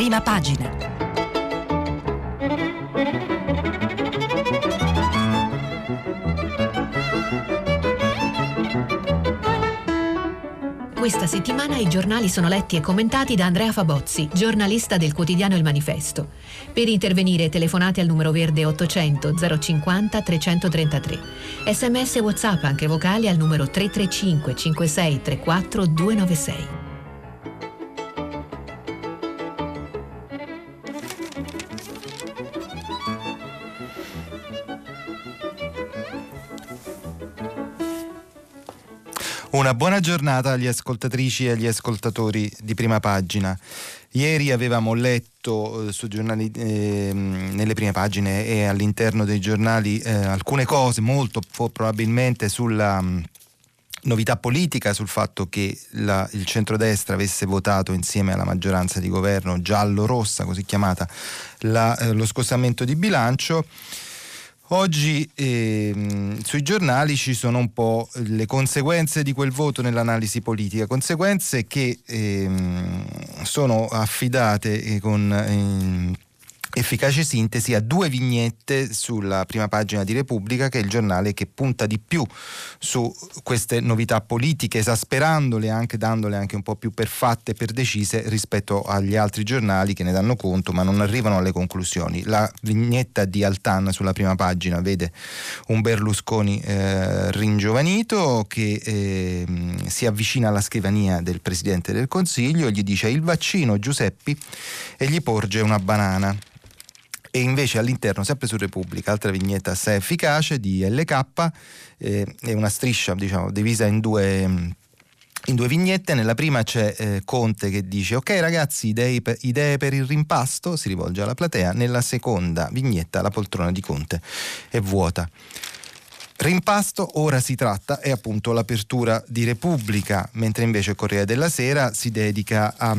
Prima pagina. Questa settimana i giornali sono letti e commentati da Andrea Fabozzi, giornalista del quotidiano Il Manifesto. Per intervenire telefonate al numero verde 800 050 333. Sms e WhatsApp anche vocali al numero 335 56 34 296. Una buona giornata agli ascoltatrici e agli ascoltatori di prima pagina. Ieri avevamo letto eh, giornali, eh, nelle prime pagine e all'interno dei giornali eh, alcune cose, molto probabilmente sulla mm, novità politica, sul fatto che la, il centrodestra avesse votato insieme alla maggioranza di governo giallo-rossa, così chiamata, la, eh, lo scostamento di bilancio. Oggi ehm, sui giornali ci sono un po' le conseguenze di quel voto nell'analisi politica, conseguenze che ehm, sono affidate eh, con... Ehm, efficace sintesi a due vignette sulla prima pagina di Repubblica, che è il giornale che punta di più su queste novità politiche, esasperandole anche, dandole anche un po' più per fatte per decise rispetto agli altri giornali che ne danno conto ma non arrivano alle conclusioni. La vignetta di Altan sulla prima pagina vede un Berlusconi eh, ringiovanito che eh, si avvicina alla scrivania del Presidente del Consiglio gli dice il vaccino Giuseppi e gli porge una banana e invece all'interno, sempre su Repubblica, altra vignetta assai efficace di LK, eh, è una striscia diciamo, divisa in due in due vignette, nella prima c'è eh, Conte che dice ok ragazzi idee idee per, il rimpasto, si rivolge alla platea, nella seconda vignetta la poltrona di Conte è vuota. Rimpasto ora si tratta è appunto l'apertura di Repubblica, mentre invece Corriere della Sera si dedica a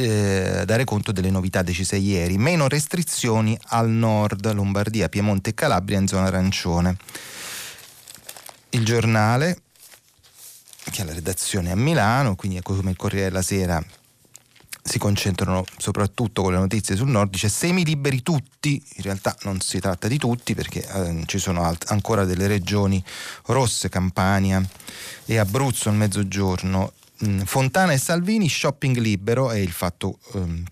eh, dare conto delle novità decise ieri. Meno restrizioni al nord, Lombardia, Piemonte e Calabria in zona arancione. Il giornale, che ha la redazione a Milano, quindi ecco come il Corriere della Sera si concentrano soprattutto con le notizie sul nord, dice semi liberi tutti, in realtà non si tratta di tutti perché eh, ci sono alt- ancora delle regioni rosse, Campania e Abruzzo al mezzogiorno Fontana e Salvini, shopping libero è il fatto... Um,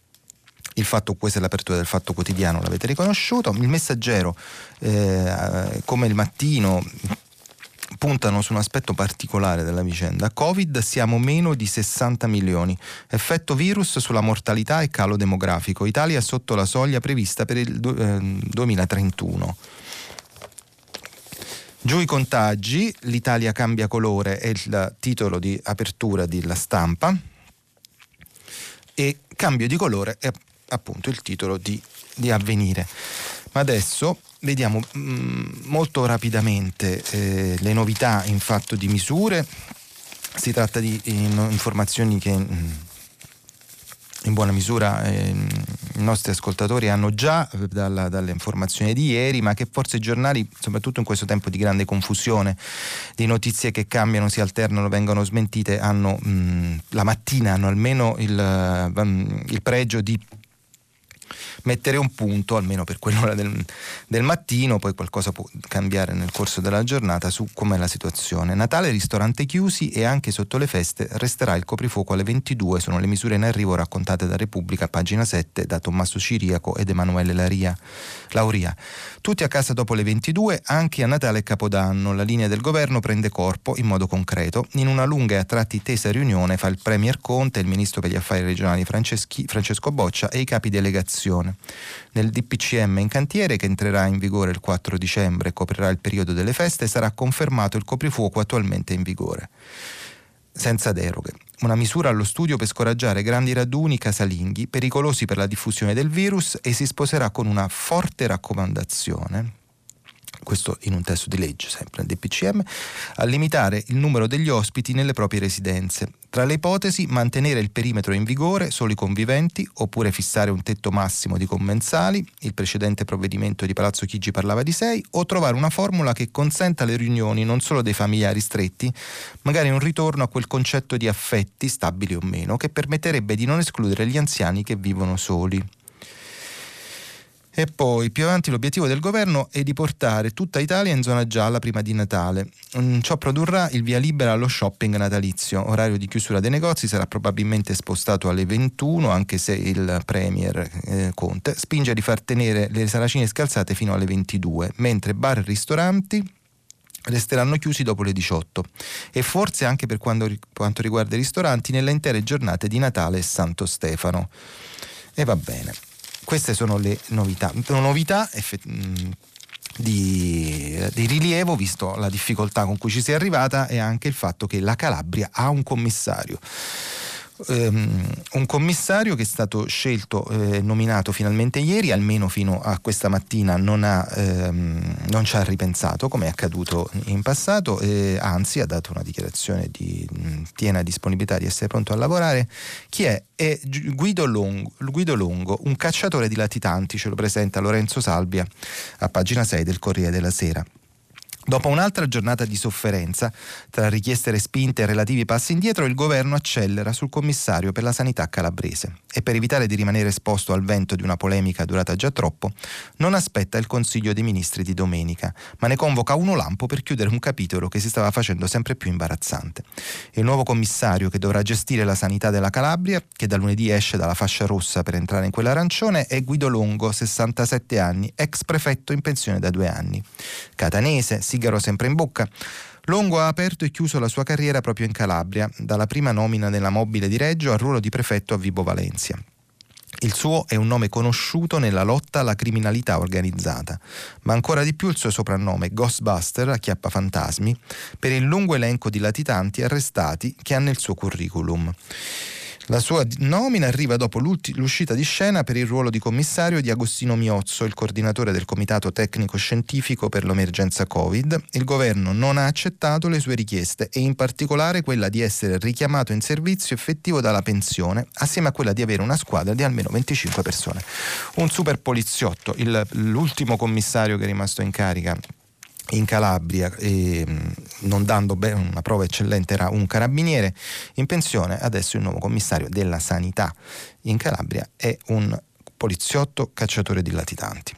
il fatto, questa è l'apertura del fatto quotidiano, l'avete riconosciuto. Il messaggero, eh, come il mattino, puntano su un aspetto particolare della vicenda. Covid siamo meno di 60 milioni. Effetto virus sulla mortalità e calo demografico. Italia sotto la soglia prevista per il eh, 2031. Giù i contagi, l'Italia cambia colore è il titolo di apertura della stampa e cambio di colore è appunto il titolo di, di avvenire. Ma adesso vediamo mh, mm, molto rapidamente eh, le novità in fatto di misure. Si tratta di in, informazioni che mh, mm, in buona misura eh, i nostri ascoltatori hanno già eh, dalla, dalle informazioni di ieri, ma che forse i giornali, soprattutto in questo tempo di grande confusione, di notizie che cambiano, si alternano, vengono smentite, hanno mh, la mattina hanno almeno il, um, il pregio di mettere un punto, almeno per quell'ora del, del, mattino, poi qualcosa può cambiare nel corso della giornata su com'è la situazione. Natale, ristorante chiusi e anche sotto le feste resterà il coprifuoco alle 22, sono le misure in arrivo raccontate da Repubblica, pagina 7, da Tommaso Ciriaco ed Emanuele Laria. Lauria. Tutti a casa dopo le 22, anche a Natale e Capodanno. La linea del governo prende corpo in modo concreto. In una lunga e a tratti tesa riunione fa il Premier Conte, il Ministro per gli Affari Regionali Francesco Boccia e i capi delegazione. Nel DPCM in cantiere, che entrerà in vigore il 4 dicembre e coprirà il periodo delle feste, sarà confermato il coprifuoco attualmente in vigore senza deroghe. Una misura allo studio per scoraggiare grandi raduni casalinghi pericolosi per la diffusione del virus e si sposerà con una forte raccomandazione questo in un testo di legge, sempre nel DPCM, a limitare il numero degli ospiti nelle proprie residenze. Tra le ipotesi, mantenere il perimetro in vigore, solo i conviventi, oppure fissare un tetto massimo di commensali, il precedente provvedimento di Palazzo Chigi parlava di 6, o trovare una formula che consenta le riunioni non solo dei familiari stretti, magari un ritorno a quel concetto di affetti, stabili o meno, che permetterebbe di non escludere gli anziani che vivono soli. E poi più avanti l'obiettivo del governo è di portare tutta Italia in zona gialla prima di Natale. Mm, ciò produrrà il via libera allo shopping natalizio. Orario di chiusura dei negozi sarà probabilmente spostato alle 21, anche se il Premier eh, Conte spinge a far tenere le saracine scalzate fino alle 22, mentre bar e ristoranti resteranno chiusi dopo le 18 e forse anche per quanto, quanto riguarda i ristoranti nelle intere giornate di Natale e Santo Stefano. E va bene queste sono le novità. Novità effett- mm, di, di, rilievo, visto la difficoltà con cui ci si è arrivata, e anche il fatto che la Calabria ha un commissario um, un commissario che è stato scelto e eh, nominato finalmente ieri, almeno fino a questa mattina non, ha, ehm, non ci ha ripensato come è accaduto in passato, eh, anzi ha dato una dichiarazione di mh, piena disponibilità di essere pronto a lavorare. Chi è? È Guido Longo, Guido Longo, un cacciatore di latitanti, ce lo presenta Lorenzo Salvia a pagina 6 del Corriere della Sera. Dopo un'altra giornata di sofferenza, tra richieste respinte e relativi passi indietro, il governo accelera sul commissario per la sanità calabrese e per evitare di rimanere esposto al vento di una polemica durata già troppo, non aspetta il Consiglio dei Ministri di domenica, ma ne convoca uno lampo per chiudere un capitolo che si stava facendo sempre più imbarazzante. Il nuovo commissario che dovrà gestire la sanità della Calabria, che da lunedì esce dalla fascia rossa per entrare in quella arancione, è Guido Longo, 67 anni, ex prefetto in pensione da due anni. Catanese, si sigaro sempre in bocca. Longo ha aperto e chiuso la sua carriera proprio in Calabria, dalla prima nomina nella mobile di Reggio al ruolo di prefetto a Vibo Valencia. Il suo è un nome conosciuto nella lotta alla criminalità organizzata, ma ancora di più il suo soprannome Ghostbuster, acchiappa fantasmi, per il lungo elenco di latitanti arrestati che ha nel suo curriculum. La sua nomina arriva dopo l'uscita di scena per il ruolo di commissario di Agostino Miozzo, il coordinatore del Comitato Tecnico Scientifico per l'emergenza Covid. Il governo non ha accettato le sue richieste e in particolare quella di essere richiamato in servizio effettivo dalla pensione, assieme a quella di avere una squadra di almeno 25 persone. Un super poliziotto, il, l'ultimo commissario che è rimasto in carica in Calabria, eh, non dando una prova eccellente, era un carabiniere in pensione, adesso il nuovo commissario della sanità in Calabria è un poliziotto cacciatore di latitanti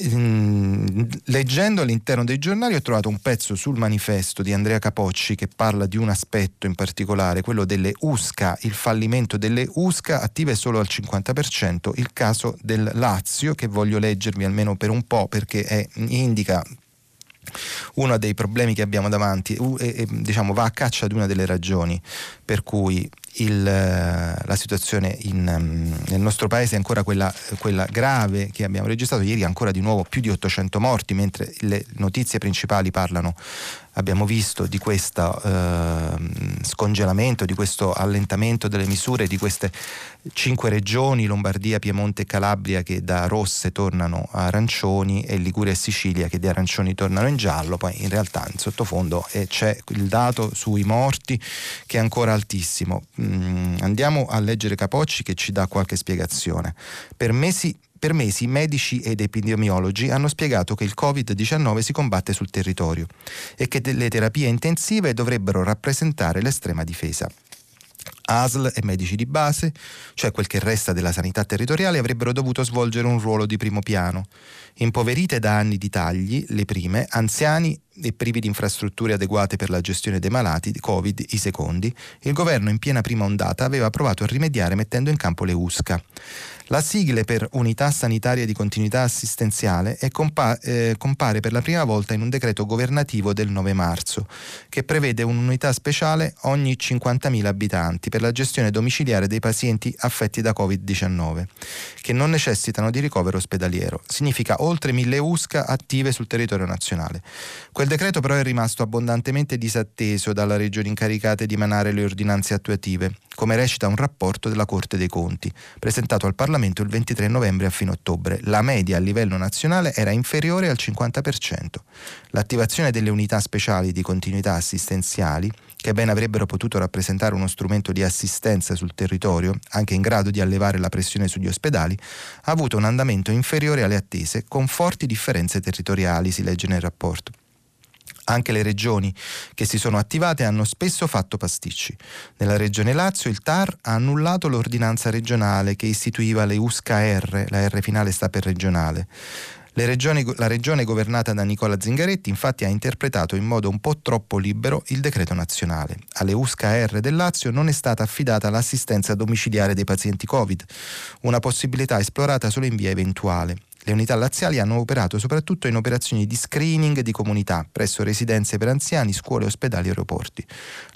leggendo all'interno dei giornali ho trovato un pezzo sul manifesto di Andrea Capocci che parla di un aspetto in particolare, quello delle USCA, il fallimento delle USCA attive solo al 50%, il caso del Lazio che voglio leggervi almeno per un po' perché è, indica uno dei problemi che abbiamo davanti diciamo, va a caccia di una delle ragioni per cui il, la situazione in, nel nostro paese è ancora quella, quella, grave che abbiamo registrato. Ieri, ancora di nuovo più di 800 morti, mentre le notizie principali parlano abbiamo visto di questo eh, scongelamento, di questo allentamento delle misure di queste cinque regioni, Lombardia, Piemonte e Calabria, che da rosse tornano a arancioni e Liguria e Sicilia che di arancioni tornano in giallo, poi in realtà in sottofondo eh, c'è il dato sui morti che è ancora altissimo. Mm, andiamo a leggere Capocci che ci dà qualche spiegazione. Per mesi per mesi medici ed epidemiologi hanno spiegato che il Covid-19 si combatte sul territorio e che le terapie intensive dovrebbero rappresentare l'estrema difesa. ASL e medici di base, cioè quel che resta della sanità territoriale, avrebbero dovuto svolgere un ruolo di primo piano. Impoverite da anni di tagli, le prime, anziani e privi di infrastrutture adeguate per la gestione dei malati Covid, i secondi, il governo in piena prima ondata aveva provato a rimediare mettendo in campo le USCA. La sigla per Unità Sanitaria di Continuità Assistenziale compa- eh, compare per la prima volta in un decreto governativo del 9 marzo, che prevede un'unità speciale ogni 50.000 abitanti per la gestione domiciliare dei pazienti affetti da Covid-19, che non necessitano di ricovero ospedaliero. Significa oltre 1.000 USCA attive sul territorio nazionale. Quel decreto però è rimasto abbondantemente disatteso dalla regione incaricate di emanare le ordinanze attuative, come recita un rapporto della Corte dei Conti, presentato al Parlamento il 23 novembre a fine ottobre. La media a livello nazionale era inferiore al 50%. L'attivazione delle unità speciali di continuità assistenziali che ben avrebbero potuto rappresentare uno strumento di assistenza sul territorio, anche in grado di allevare la pressione sugli ospedali, ha avuto un andamento inferiore alle attese, con forti differenze territoriali, si legge nel rapporto. Anche le regioni che si sono attivate hanno spesso fatto pasticci. Nella regione Lazio il TAR ha annullato l'ordinanza regionale che istituiva le USCA-R, la R finale sta per regionale. Regioni, la regione governata da Nicola Zingaretti infatti ha interpretato in modo un po' troppo libero il decreto nazionale. Alle USCA-R del Lazio non è stata affidata l'assistenza domiciliare dei pazienti Covid, una possibilità esplorata solo in via eventuale. Le unità laziali hanno operato soprattutto in operazioni di screening di comunità presso residenze per anziani, scuole, ospedali e aeroporti.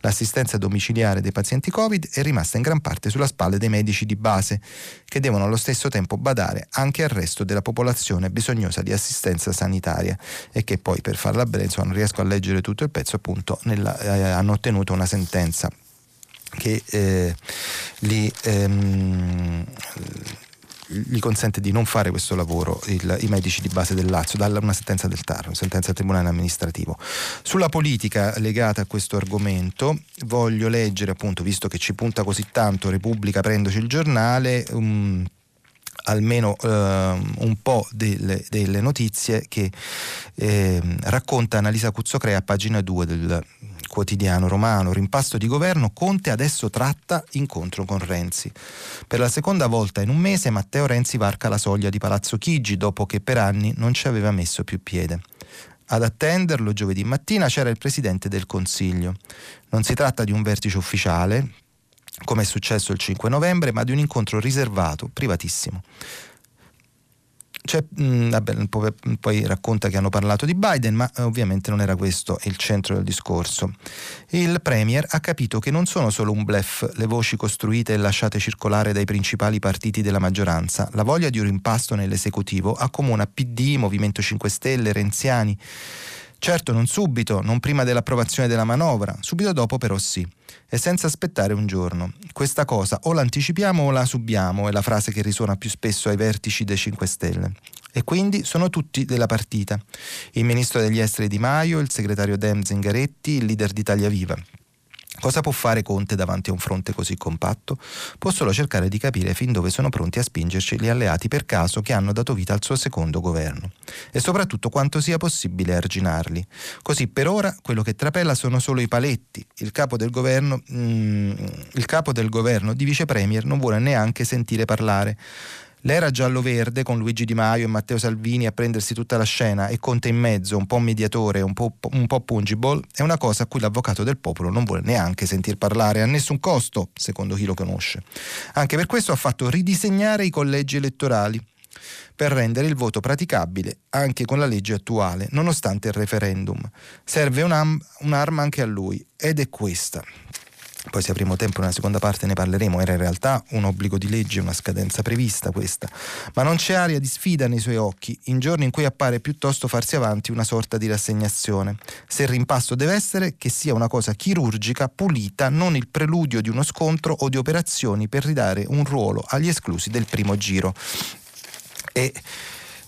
L'assistenza domiciliare dei pazienti Covid è rimasta in gran parte sulla spalla dei medici di base, che devono allo stesso tempo badare anche al resto della popolazione bisognosa di assistenza sanitaria e che poi, per farla breve, insomma, non riesco a leggere tutto il pezzo, appunto nella, eh, hanno ottenuto una sentenza che eh, li ehm, gli consente di non fare questo lavoro il, i medici di base del Lazio, dalla una sentenza del TAR, una sentenza del Tribunale amministrativo. Sulla politica legata a questo argomento voglio leggere appunto, visto che ci punta così tanto Repubblica, prendoci il giornale, um, almeno eh, un po' delle, delle notizie che eh, racconta Annalisa Cuzzocrea a pagina 2 del quotidiano romano, rimpasto di governo, Conte adesso tratta incontro con Renzi. Per la seconda volta in un mese Matteo Renzi varca la soglia di Palazzo Chigi dopo che per anni non ci aveva messo più piede. Ad attenderlo giovedì mattina c'era il Presidente del Consiglio. Non si tratta di un vertice ufficiale, come è successo il 5 novembre, ma di un incontro riservato, privatissimo. Mh, mm, vabbè, poi racconta che hanno parlato di Biden, ma eh, ovviamente non era questo il centro del discorso. Il Premier ha capito che non sono solo un blef le voci costruite e lasciate circolare dai principali partiti della maggioranza. La voglia di un rimpasto nell'esecutivo accomuna PD, Movimento 5 Stelle, Renziani. Certo, non subito, non prima dell'approvazione della manovra, subito dopo però sì, e senza aspettare un giorno. Questa cosa o l'anticipiamo o la subiamo, è la frase che risuona più spesso ai vertici dei 5 Stelle. E quindi sono tutti della partita. Il ministro degli esteri Di Maio, il segretario Dem Zingaretti, il leader d'Italia Viva. Cosa può fare Conte davanti a un fronte così compatto? Può solo cercare di capire fin dove sono pronti a spingerci gli alleati per caso che hanno dato vita al suo secondo governo e soprattutto quanto sia possibile arginarli. Così per ora quello che trapela sono solo i paletti. Il capo del governo, mm, il capo del governo di vice premier non vuole neanche sentire parlare. L'era giallo-verde con Luigi Di Maio e Matteo Salvini a prendersi tutta la scena e Conte in mezzo, un po' mediatore, un po', un po pungible, è una cosa a cui l'avvocato del popolo non vuole neanche sentir parlare a nessun costo, secondo chi lo conosce. Anche per questo ha fatto ridisegnare i collegi elettorali per rendere il voto praticabile anche con la legge attuale, nonostante il referendum. Serve un'arma anche a lui ed è questa. Poi se avremo tempo nella seconda parte ne parleremo, era in realtà un obbligo di legge, una scadenza prevista questa, ma non c'è aria di sfida nei suoi occhi, in giorni in cui appare piuttosto farsi avanti una sorta di rassegnazione. Se il rimpasto deve essere, che sia una cosa chirurgica, pulita, non il preludio di uno scontro o di operazioni per ridare un ruolo agli esclusi del primo giro. E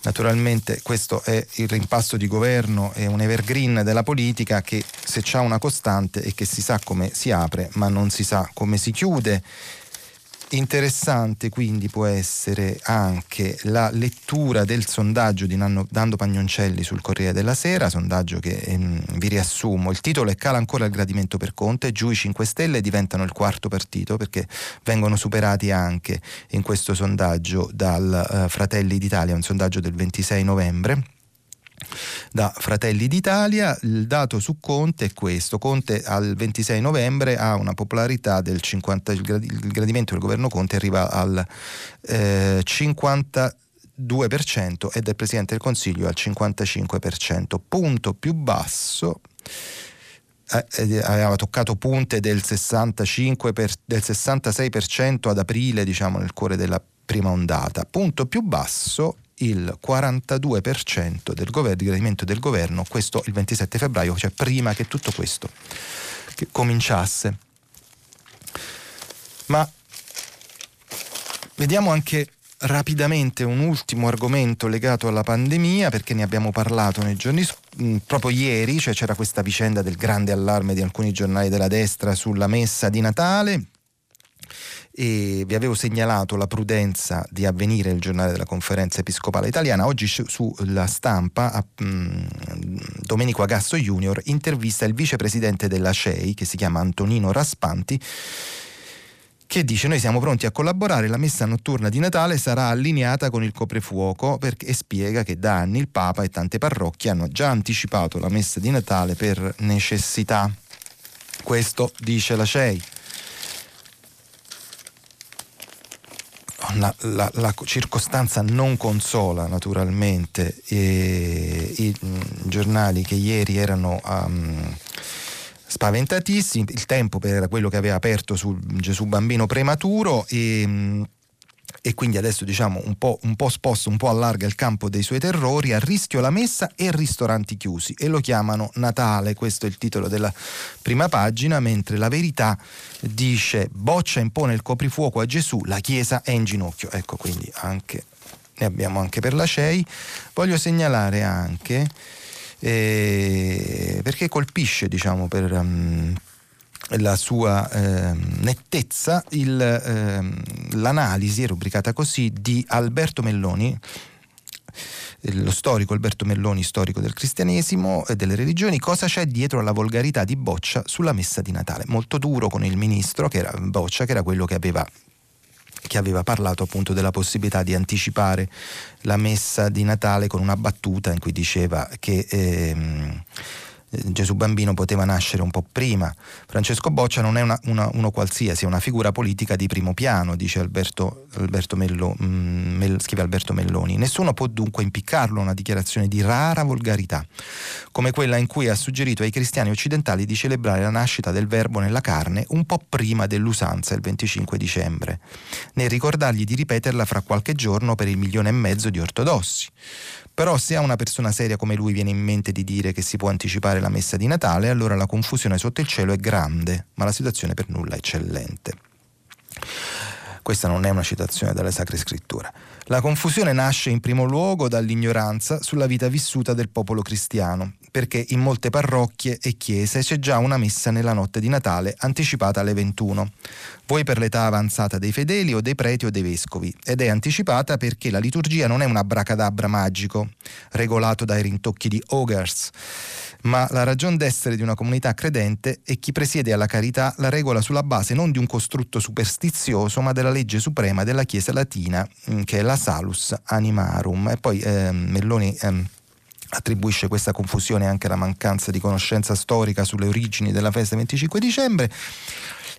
Naturalmente questo è il rimpasto di governo, è un evergreen della politica che se c'è una costante è che si sa come si apre ma non si sa come si chiude Interessante quindi può essere anche la lettura del sondaggio di Dando Pagnoncelli sul Corriere della Sera, sondaggio che ehm, vi riassumo. Il titolo è Cala ancora il gradimento per Conte, giù i 5 Stelle diventano il quarto partito perché vengono superati anche in questo sondaggio dal uh, Fratelli d'Italia, un sondaggio del 26 novembre da Fratelli d'Italia. Il dato su Conte è questo. Conte al 26 novembre ha una popolarità del 50, il gradimento del governo Conte arriva al eh, 50 2% e del Presidente del Consiglio al 55%, punto più basso eh, aveva toccato punte del, 65 per, del 66% ad aprile, diciamo nel cuore della prima ondata, punto più basso il 42% del governo, di gradimento del governo, questo il 27 febbraio, cioè prima che tutto questo che cominciasse. Ma vediamo anche rapidamente un ultimo argomento legato alla pandemia perché ne abbiamo parlato nei giorni mm, proprio ieri, cioè c'era questa vicenda del grande allarme di alcuni giornali della destra sulla messa di Natale e vi avevo segnalato la prudenza di avvenire il giornale della conferenza episcopale italiana. Oggi sulla stampa a, mh, mm, Domenico Agasso Junior intervista il vicepresidente della CEI che si chiama Antonino Raspanti che dice noi siamo pronti a collaborare, la messa notturna di Natale sarà allineata con il coprifuoco perché, e spiega che da anni il Papa e tante parrocchie hanno già anticipato la messa di Natale per necessità. Questo dice la CEI. La, la, la, circostanza non consola naturalmente e, i, i, giornali che ieri erano um, spaventatissimi, il tempo era quello che aveva aperto sul Gesù bambino prematuro e e quindi adesso diciamo un po', un po' sposta, un po' allarga il campo dei suoi terrori, a rischio la messa e ristoranti chiusi e lo chiamano Natale, questo è il titolo della prima pagina, mentre la verità dice Boccia impone il coprifuoco a Gesù, la Chiesa è in ginocchio, ecco quindi anche, ne abbiamo anche per la CEI. Voglio segnalare anche eh, perché colpisce diciamo, per um, la sua eh, nettezza il, eh, l'analisi, rubricata così, di Alberto Melloni lo storico Alberto Melloni, storico del cristianesimo e delle religioni, cosa c'è dietro alla volgarità di Boccia sulla messa di Natale. Molto duro con il ministro, che era Boccia, che era quello che aveva che aveva parlato appunto della possibilità di anticipare la messa di Natale con una battuta in cui diceva che ehm, Gesù bambino poteva nascere un po' prima. Francesco Boccia non è una, una, uno qualsiasi, è una figura politica di primo piano, dice Alberto, Alberto Mello, mm, Mel, scrive Alberto Melloni. Nessuno può dunque impiccarlo una dichiarazione di rara volgarità, come quella in cui ha suggerito ai cristiani occidentali di celebrare la nascita del Verbo nella carne un po' prima dell'usanza, il 25 dicembre, nel ricordargli di ripeterla fra qualche giorno per il milione e mezzo di ortodossi. Però se a una persona seria come lui viene in mente di dire che si può anticipare la messa di Natale, allora la confusione sotto il cielo è grande, ma la situazione per nulla è eccellente. Questa non è una citazione dalle Sacre Scritture. La confusione nasce in primo luogo dall'ignoranza sulla vita vissuta del popolo cristiano, perché in molte parrocchie e chiese c'è già una messa nella notte di Natale anticipata alle 21, vuoi per l'età avanzata dei fedeli o dei preti o dei vescovi, ed è anticipata perché la liturgia non è un abracadabra magico, regolato dai rintocchi di Ogers, ma la ragion d'essere di una comunità credente è chi presiede alla carità la regola sulla base non di un costrutto superstizioso, ma della legge suprema della Chiesa latina, mm, che è la Salus Animarum. E poi eh, Melloni eh, attribuisce questa confusione anche alla mancanza di conoscenza storica sulle origini della festa 25 dicembre.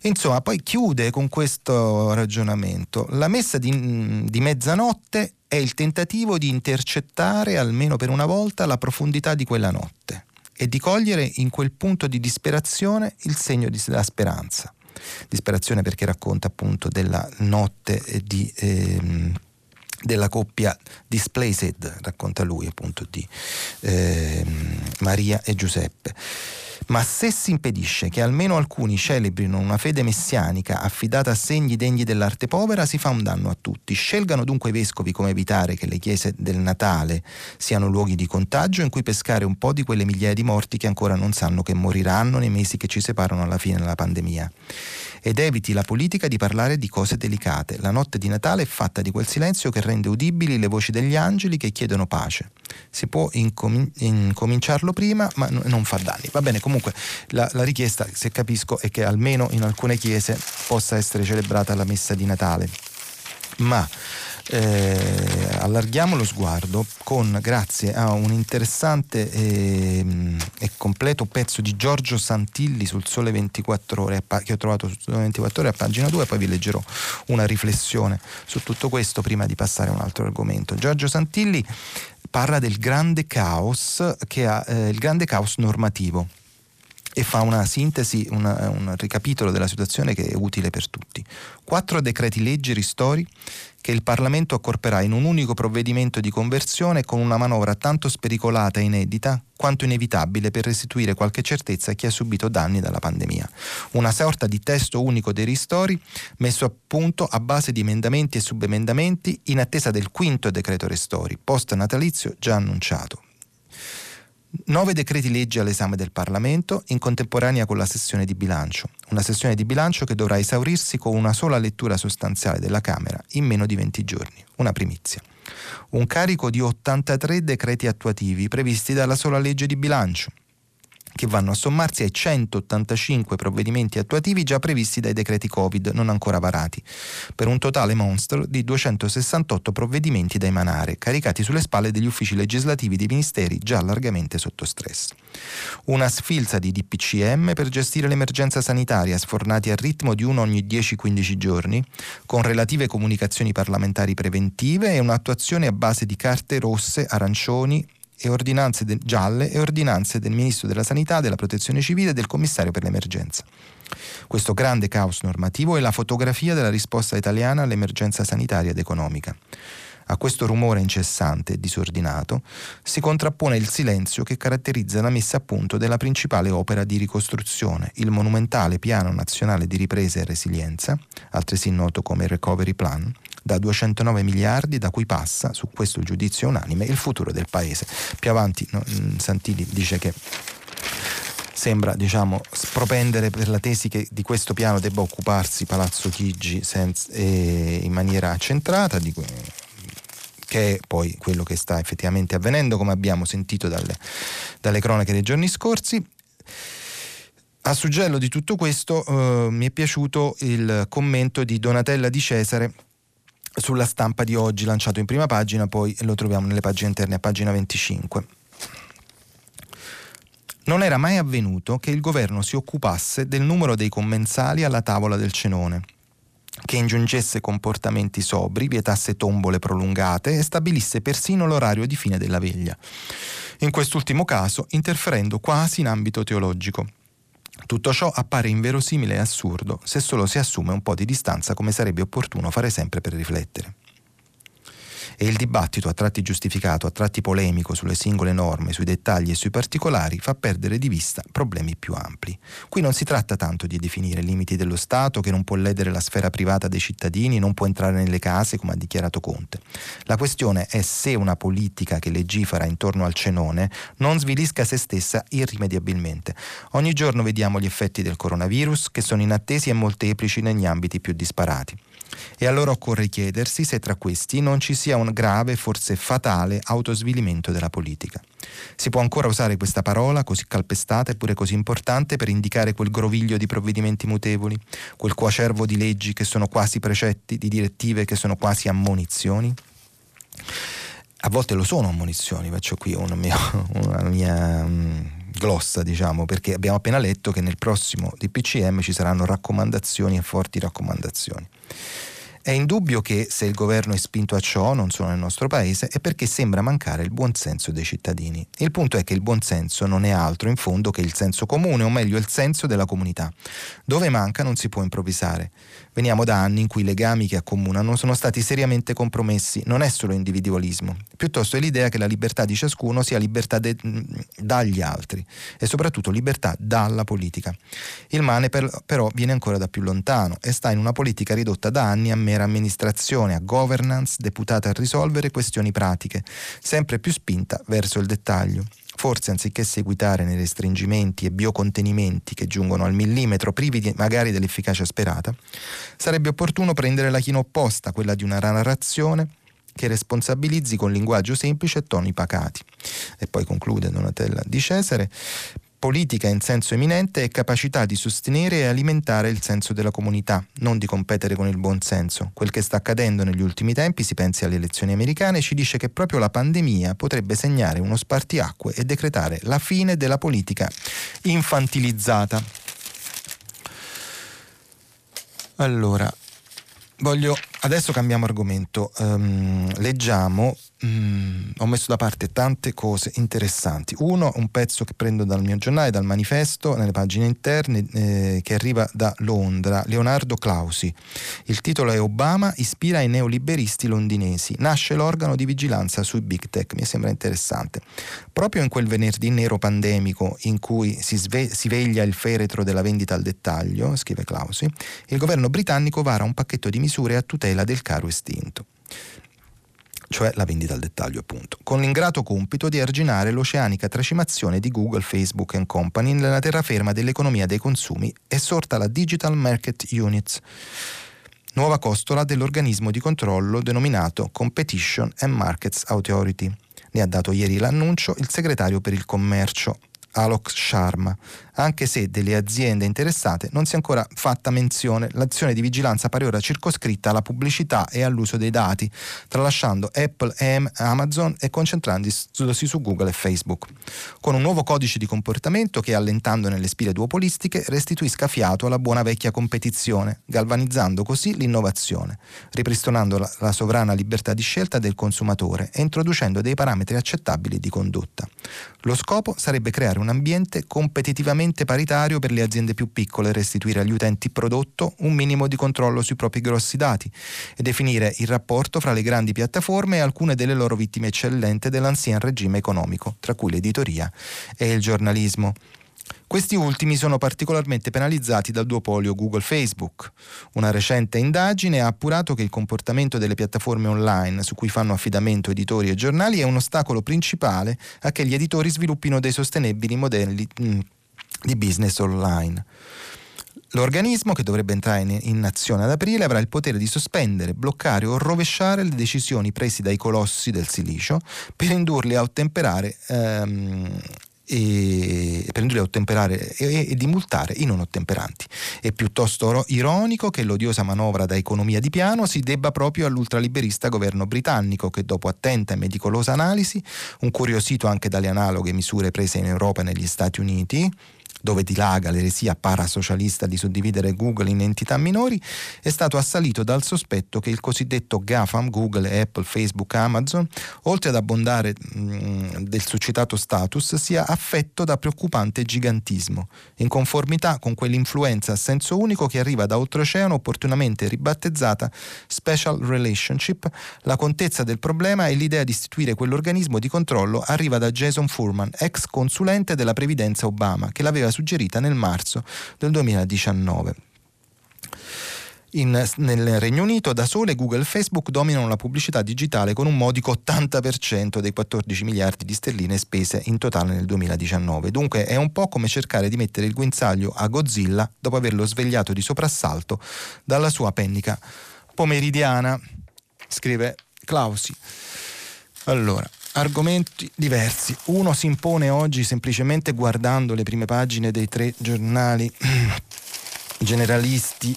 Insomma, poi chiude con questo ragionamento. La messa di, di mezzanotte è il tentativo di intercettare, almeno per una volta, la profondità di quella notte e di cogliere in quel punto di disperazione il segno della speranza. Disperazione perché racconta appunto della notte di... Ehm, della coppia Displaced, racconta lui appunto di ehm, Maria e Giuseppe. Ma se si impedisce che almeno alcuni celebrino una fede messianica affidata a segni degni dell'arte povera, si fa un danno a tutti. Scelgano dunque i vescovi come evitare che le chiese del Natale siano luoghi di contagio in cui pescare un po' di quelle migliaia di morti che ancora non sanno che moriranno nei mesi che ci separano alla fine della pandemia ed eviti la politica di parlare di cose delicate. La notte di Natale è fatta di quel silenzio che rende udibili le voci degli angeli che chiedono pace. Si può incomin- incominciarlo prima, ma n- non fa danni. Va bene, comunque la, la richiesta, se capisco, è che almeno in alcune chiese possa essere celebrata la messa di Natale. Ma eh, allarghiamo lo sguardo con, grazie a un interessante eh, e completo pezzo di Giorgio Santilli sul Sole 24 Ore, che ho trovato sul Sole 24 Ore a pagina 2, poi vi leggerò una riflessione su tutto questo prima di passare a un altro argomento. Giorgio Santilli parla del grande caos, che ha, eh, il grande caos normativo e fa una sintesi, una, un ricapitolo della situazione che è utile per tutti. Quattro decreti leggi ristori che il Parlamento accorperà in un unico provvedimento di conversione con una manovra tanto spericolata e inedita quanto inevitabile per restituire qualche certezza a chi ha subito danni dalla pandemia. Una sorta di testo unico dei ristori messo a punto a base di emendamenti e subemendamenti in attesa del quinto decreto ristori, post natalizio già annunciato. Nove decreti legge all'esame del Parlamento in contemporanea con la sessione di bilancio, una sessione di bilancio che dovrà esaurirsi con una sola lettura sostanziale della Camera in meno di 20 giorni, una primizia. Un carico di 83 decreti attuativi previsti dalla sola legge di bilancio, che vanno a sommarsi ai 185 provvedimenti attuativi già previsti dai decreti Covid non ancora varati, per un totale monstro di 268 provvedimenti da emanare, caricati sulle spalle degli uffici legislativi dei ministeri già largamente sotto stress. Una sfilza di DPCM per gestire l'emergenza sanitaria, sfornati a ritmo di uno ogni 10-15 giorni, con relative comunicazioni parlamentari preventive e un'attuazione a base di carte rosse, arancioni e ordinanze de- gialle e ordinanze del Ministro della Sanità, della Protezione Civile e del Commissario per l'emergenza. Questo grande caos normativo è la fotografia della risposta italiana all'emergenza sanitaria ed economica. A questo rumore incessante e disordinato si contrappone il silenzio che caratterizza la messa a punto della principale opera di ricostruzione, il monumentale Piano Nazionale di Ripresa e Resilienza, altresì noto come Recovery Plan, da 209 miliardi da cui passa, su questo giudizio unanime, il futuro del Paese. Più avanti no, mm, Santilli dice che sembra diciamo, propendere per la tesi che di questo piano debba occuparsi Palazzo Chigi senza, eh, in maniera centrata, di, che è poi quello che sta effettivamente avvenendo, come abbiamo sentito dalle, dalle cronache dei giorni scorsi. A suggello di tutto questo eh, mi è piaciuto il commento di Donatella Di Cesare sulla stampa di oggi lanciato in prima pagina, poi lo troviamo nelle pagine interne a pagina 25. Non era mai avvenuto che il governo si occupasse del numero dei commensali alla tavola del cenone, che ingiungesse comportamenti sobri, vietasse tombole prolungate e stabilisse persino l'orario di fine della veglia. In quest'ultimo caso interferendo quasi in ambito teologico. Tutto ciò appare inverosimile e assurdo se solo si assume un po' di distanza come sarebbe opportuno fare sempre per riflettere e il dibattito, a tratti giustificato, a tratti polemico sulle singole norme, sui dettagli e sui particolari, fa perdere di vista problemi più ampli. Qui non si tratta tanto di definire limiti dello Stato che non può ledere la sfera privata dei cittadini, non può entrare nelle case, come ha dichiarato Conte. La questione è se una politica che legifera intorno al cenone non svilisca se stessa irrimediabilmente. Ogni giorno vediamo gli effetti del coronavirus che sono inattesi e molteplici negli ambiti più disparati. E allora occorre chiedersi se tra questi non ci sia un grave, forse fatale, autosvilimento della politica. Si può ancora usare questa parola, così calpestata eppure così importante, per indicare quel groviglio di provvedimenti mutevoli, quel coacervo di leggi che sono quasi precetti, di direttive che sono quasi ammonizioni? A volte lo sono ammonizioni, faccio qui una mia, una mia um, glossa, diciamo, perché abbiamo appena letto che nel prossimo DPCM ci saranno raccomandazioni e forti raccomandazioni. È indubbio che se il governo è spinto a ciò, non solo nel nostro paese, è perché sembra mancare il buonsenso dei cittadini. Il punto è che il buonsenso non è altro in fondo che il senso comune, o meglio il senso della comunità. Dove manca non si può improvvisare. Veniamo da anni in cui i legami che accomunano sono stati seriamente compromessi, non è solo individualismo, piuttosto è l'idea che la libertà di ciascuno sia libertà de- dagli altri e soprattutto libertà dalla politica. Il male per- però viene ancora da più lontano e sta in una politica ridotta da anni a mera amministrazione, a governance deputata a risolvere questioni pratiche, sempre più spinta verso il dettaglio. Forse anziché seguitare nei restringimenti e biocontenimenti che giungono al millimetro, privi di, magari dell'efficacia sperata, sarebbe opportuno prendere la china opposta, quella di una narrazione che responsabilizzi con linguaggio semplice e toni pacati. E poi conclude Donatella di Cesare, politica in senso eminente è capacità di sostenere e alimentare il senso della comunità, non di competere con il buon senso. Quel che sta accadendo negli ultimi tempi, si pensi alle elezioni americane, ci dice che proprio la pandemia potrebbe segnare uno spartiacque e decretare la fine della politica infantilizzata. Allora, voglio Adesso cambiamo argomento. Um, leggiamo Mm, ho messo da parte tante cose interessanti. Uno, un pezzo che prendo dal mio giornale, dal manifesto, nelle pagine interne, eh, che arriva da Londra, Leonardo Clausi. Il titolo è Obama ispira i neoliberisti londinesi. Nasce l'organo di vigilanza sui big tech. Mi sembra interessante. Proprio in quel venerdì nero pandemico in cui si, sve- si veglia il feretro della vendita al dettaglio, scrive Clausi, il governo britannico vara un pacchetto di misure a tutela del caro estinto cioè la vendita al dettaglio appunto, con l'ingrato compito di arginare l'oceanica tracimazione di Google, Facebook and Company nella terraferma dell'economia dei consumi e sorta la Digital Market Units, nuova costola dell'organismo di controllo denominato Competition and Markets Authority. Ne ha dato ieri l'annuncio il segretario per il commercio, Alok Sharma, anche se delle aziende interessate non si è ancora fatta menzione. L'azione di vigilanza pare ora circoscritta alla pubblicità e all'uso dei dati, tralasciando Apple e Amazon e concentrandosi su Google e Facebook. Con un nuovo codice di comportamento che, allentando nelle spire duopolistiche, restituisca fiato alla buona vecchia competizione, galvanizzando così l'innovazione, ripristinando la, la sovrana libertà di scelta del consumatore e introducendo dei parametri accettabili di condotta. Lo scopo sarebbe creare un ambiente competitivamente esattamente paritario per le aziende più piccole, restituire agli utenti prodotto un minimo di controllo sui propri grossi dati e definire il rapporto fra le grandi piattaforme e alcune delle loro vittime eccellenti dell'ancien regime economico, tra cui l'editoria e il giornalismo. Questi ultimi sono particolarmente penalizzati dal duopolio Google-Facebook. Una recente indagine ha appurato che il comportamento delle piattaforme online su cui fanno affidamento editori e giornali è un ostacolo principale a che gli editori sviluppino dei sostenibili modelli mm, di business online. L'organismo, che dovrebbe entrare in, in, azione ad aprile, avrà il potere di sospendere, bloccare o rovesciare le decisioni prese dai colossi del silicio per indurli a ottemperare ehm, e, per indurli a ottemperare e, e, di multare i non ottemperanti. È piuttosto ironico che l'odiosa manovra da economia di piano si debba proprio all'ultraliberista governo britannico che dopo attenta e meticolosa analisi, un curiosito anche dalle analoghe misure prese in Europa e negli Stati Uniti, dove dilaga l'eresia parasocialista di suddividere Google in entità minori, è stato assalito dal sospetto che il cosiddetto GAFAM, Google, Apple, Facebook, Amazon, oltre ad abbondare mh, mm, del succitato status, sia affetto da preoccupante gigantismo, in conformità con quell'influenza a senso unico che arriva da oltreoceano opportunamente ribattezzata Special Relationship. La contezza del problema e l'idea di istituire quell'organismo di controllo arriva da Jason Furman, ex consulente della previdenza Obama, che l'aveva suggerita nel marzo del 2019. In, nel Regno Unito da sole Google e Facebook dominano la pubblicità digitale con un modico 80% dei 14 miliardi di sterline spese in totale nel 2019. Dunque è un po' come cercare di mettere il guinzaglio a Godzilla dopo averlo svegliato di soprassalto dalla sua pennica pomeridiana, scrive Clausi. Allora, argomenti diversi. Uno si impone oggi semplicemente guardando le prime pagine dei tre giornali generalisti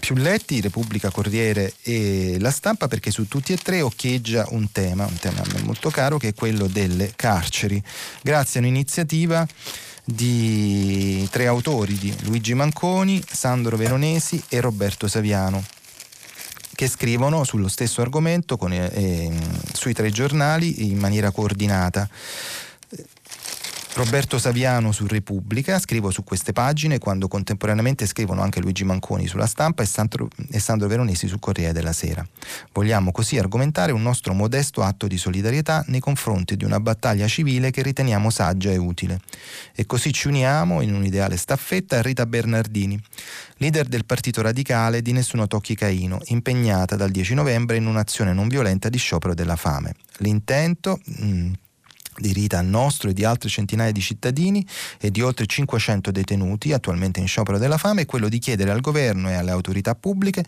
più letti, Repubblica, Corriere e La Stampa, perché su tutti e tre occhieggia un tema, un tema a me molto caro, che è quello delle carceri. Grazie a un'iniziativa di tre autori, di Luigi Manconi, Sandro Veronesi e Roberto Saviano che scrivono sullo stesso argomento con, eh, sui tre giornali in maniera coordinata. Roberto Saviano su Repubblica, scrivo su queste pagine quando contemporaneamente scrivono anche Luigi Manconi sulla stampa e Sandro, e Sandro Veronesi sul Corriere della Sera. Vogliamo così argomentare un nostro modesto atto di solidarietà nei confronti di una battaglia civile che riteniamo saggia e utile. E così ci uniamo in un'ideale staffetta a Rita Bernardini, leader del Partito Radicale di Nessuno Tocchi Caino, impegnata dal 10 novembre in un'azione non violenta di sciopero della fame. L'intento... Mh, mm, di Rita nostro e di altre centinaia di cittadini e di oltre 500 detenuti attualmente in sciopero della fame è quello di chiedere al governo e alle autorità pubbliche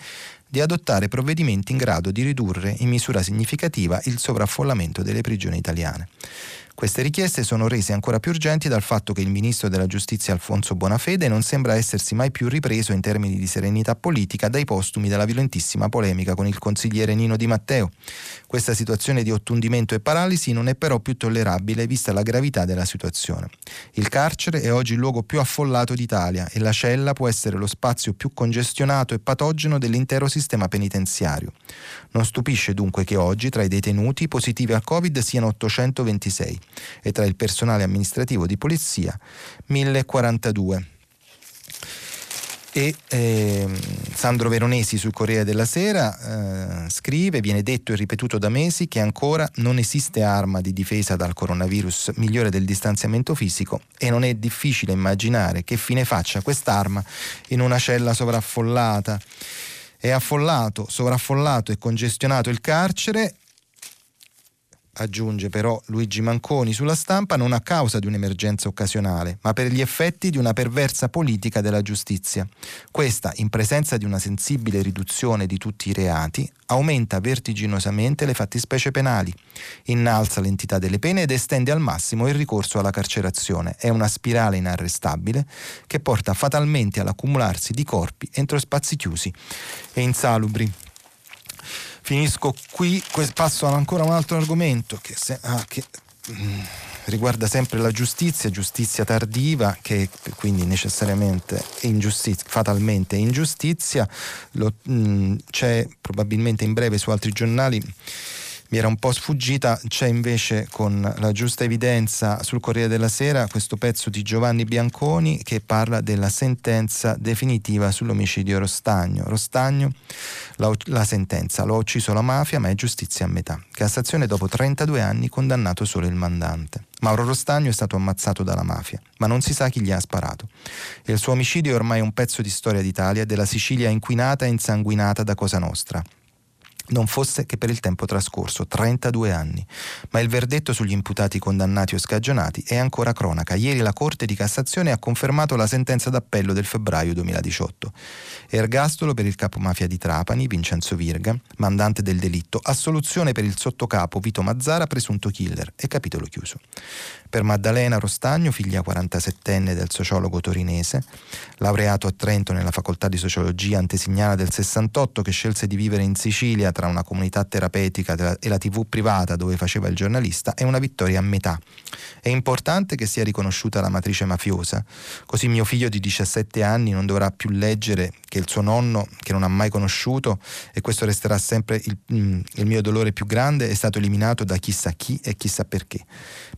di adottare provvedimenti in grado di ridurre in misura significativa il sovraffollamento delle prigioni italiane. Queste richieste sono rese ancora più urgenti dal fatto che il ministro della giustizia Alfonso Bonafede non sembra essersi mai più ripreso in termini di serenità politica dai postumi della violentissima polemica con il consigliere Nino Di Matteo. Questa situazione di ottundimento e paralisi non è però più tollerabile vista la gravità della situazione. Il carcere è oggi il luogo più affollato d'Italia e la cella può essere lo spazio più congestionato e patogeno dell'intero sistema penitenziario. Non stupisce dunque che oggi tra i detenuti positivi al Covid siano 826 e tra il personale amministrativo di polizia 1042 e eh, Sandro Veronesi sul Corriere della Sera eh, scrive, viene detto e ripetuto da mesi che ancora non esiste arma di difesa dal coronavirus migliore del distanziamento fisico e non è difficile immaginare che fine faccia quest'arma in una cella sovraffollata. È affollato, sovraffollato e congestionato il carcere aggiunge però Luigi Manconi sulla stampa, non a causa di un'emergenza occasionale, ma per gli effetti di una perversa politica della giustizia. Questa, in presenza di una sensibile riduzione di tutti i reati, aumenta vertiginosamente le fattispecie penali, innalza l'entità delle pene ed estende al massimo il ricorso alla carcerazione. È una spirale inarrestabile che porta fatalmente all'accumularsi di corpi entro spazi chiusi e insalubri. Finisco qui, passo ancora un altro argomento che, se, ah, che mm, riguarda sempre la giustizia, giustizia tardiva che quindi necessariamente ingiustizia, fatalmente ingiustizia, Lo, mh, mm, c'è probabilmente in breve su altri giornali mi era un po' sfuggita, c'è invece con la giusta evidenza sul Corriere della Sera questo pezzo di Giovanni Bianconi che parla della sentenza definitiva sull'omicidio Rostagno. Rostagno, la, la sentenza, lo ha ucciso la mafia ma è giustizia a metà. Cassazione dopo 32 anni condannato solo il mandante. Mauro Rostagno è stato ammazzato dalla mafia, ma non si sa chi gli ha sparato. il suo omicidio è ormai un pezzo di storia d'Italia della Sicilia inquinata e insanguinata da Cosa Nostra non fosse che per il tempo trascorso, 32 anni. Ma il verdetto sugli imputati condannati o scagionati è ancora cronaca. Ieri la Corte di Cassazione ha confermato la sentenza d'appello del febbraio 2018. Ergastolo per il capomafia di Trapani, Vincenzo Virga, mandante del delitto, assoluzione per il sottocapo Vito Mazzara, presunto killer e capitolo chiuso. Per Maddalena Rostagno, figlia 47enne del sociologo torinese, laureato a Trento nella facoltà di sociologia antesignana del 68 che scelse di vivere in Sicilia tra una comunità terapeutica e la tv privata dove faceva il giornalista, è una vittoria a metà. È importante che sia riconosciuta la matrice mafiosa, così mio figlio di 17 anni non dovrà più leggere che il suo nonno, che non ha mai conosciuto, e questo resterà sempre il, mm, il mio dolore più grande, è stato eliminato da chissà chi e chissà perché.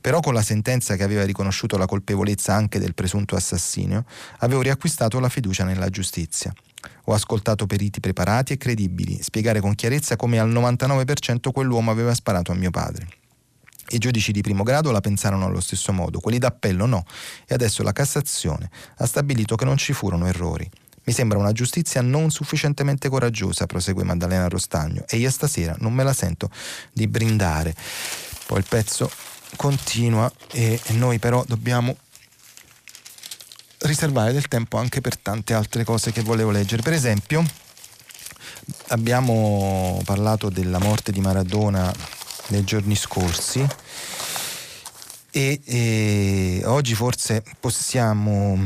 Però con la sentenza che aveva riconosciuto la colpevolezza anche del presunto assassino, avevo riacquistato la fiducia nella giustizia. Ho ascoltato periti preparati e credibili spiegare con chiarezza come al 99% quell'uomo aveva sparato a mio padre. I giudici di primo grado la pensarono allo stesso modo, quelli d'appello no, e adesso la Cassazione ha stabilito che non ci furono errori. Mi sembra una giustizia non sufficientemente coraggiosa, prosegue Maddalena Rostagno, e io stasera non me la sento di brindare. Poi il pezzo continua e noi però dobbiamo riservare del tempo anche per tante altre cose che volevo leggere. Per esempio, abbiamo parlato della morte di Maradona nei giorni scorsi e, e oggi forse possiamo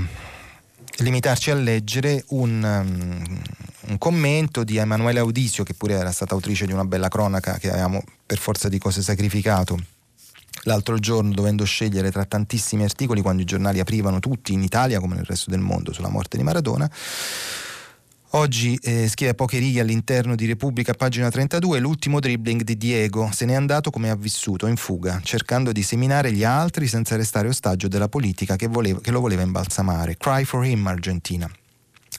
limitarci a leggere un, un, commento di Emanuele Audisio, che pure era stata autrice di una bella cronaca che avevamo per forza di cose sacrificato l'altro giorno dovendo scegliere tra tantissimi articoli quando i giornali aprivano tutti in Italia come nel resto del mondo sulla morte di Maradona. Oggi eh, scrive poche righe all'interno di Repubblica, pagina 32, l'ultimo dribbling di Diego. Se n'è andato come ha vissuto, in fuga, cercando di seminare gli altri senza restare ostaggio della politica che, voleva, che lo voleva imbalsamare. Cry for him, Argentina.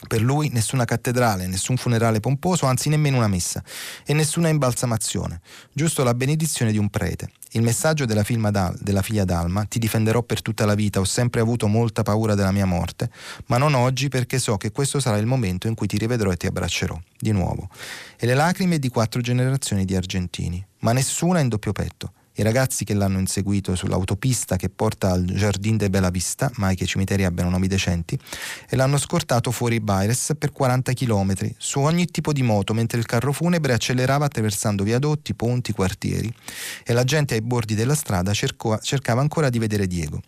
Per lui nessuna cattedrale, nessun funerale pomposo, anzi nemmeno una messa e nessuna imbalsamazione, giusto la benedizione di un prete. Il messaggio della, Dal, della figlia Dalma, ti difenderò per tutta la vita, ho sempre avuto molta paura della mia morte, ma non oggi perché so che questo sarà il momento in cui ti rivedrò e ti abbraccerò, di nuovo. E le lacrime di quattro generazioni di argentini, ma nessuna in doppio petto. I ragazzi che l'hanno inseguito sull'autopista che porta al Jardin de Bella Vista, mai che i cimiteri abbiano nomi decenti, e l'hanno scortato fuori Baires per 40 km, su ogni tipo di moto, mentre il carro funebre accelerava attraversando viadotti, ponti, quartieri. E la gente ai bordi della strada cercò, cercava ancora di vedere Diego.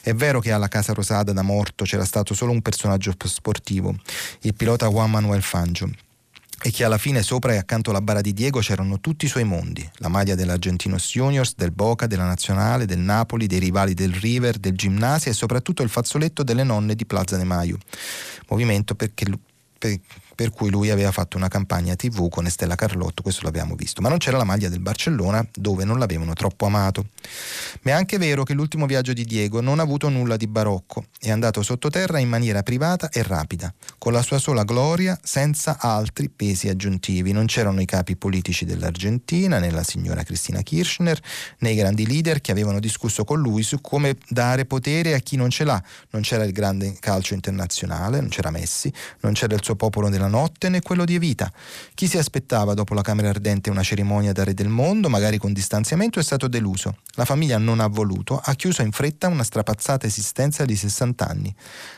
È vero che alla Casa Rosada da morto c'era stato solo un personaggio sportivo, il pilota Juan Manuel Fangio e che alla fine sopra e accanto alla bara di Diego c'erano tutti i suoi mondi, la maglia dell'Argentinos Juniors, del Boca, della Nazionale, del Napoli, dei rivali del River, del Gimnasia e soprattutto il fazzoletto delle nonne di Plaza de Maio, movimento perché, per, per cui lui aveva fatto una campagna TV con Estella Carlotto, questo l'abbiamo visto, ma non c'era la maglia del Barcellona dove non l'avevano troppo amato. Ma è anche vero che l'ultimo viaggio di Diego non ha avuto nulla di barocco, è andato sottoterra in maniera privata e rapida, con la sua sola gloria, senza altri pesi aggiuntivi. Non c'erano i capi politici dell'Argentina, né la signora Cristina Kirchner, né i grandi leader che avevano discusso con lui su come dare potere a chi non ce l'ha. Non c'era il grande calcio internazionale, non c'era Messi, non c'era il suo popolo della notte né quello di Evita. Chi si aspettava dopo la Camera Ardente una cerimonia da re del mondo, magari con distanziamento, è stato deluso. La famiglia non ha voluto, ha chiuso in fretta una strapazzata esistenza di 60 anni.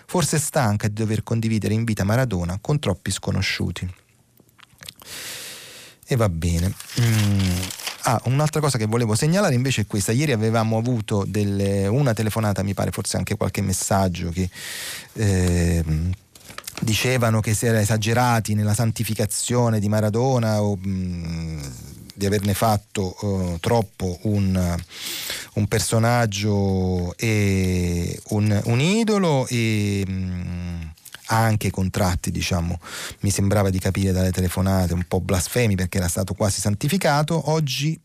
Forse stanca di dover condividere in vita Maradona con troppi sconosciuti. E va bene. Mm. Ah, un'altra cosa che volevo segnalare invece è questa. Ieri avevamo avuto delle, una telefonata, mi pare forse anche qualche messaggio che... Eh, dicevano che si era esagerati nella santificazione di Maradona o mh, di averne fatto uh, troppo un, un, personaggio e un, un idolo e mh, anche contratti, diciamo, mi sembrava di capire dalle telefonate un po' blasfemi perché era stato quasi santificato, oggi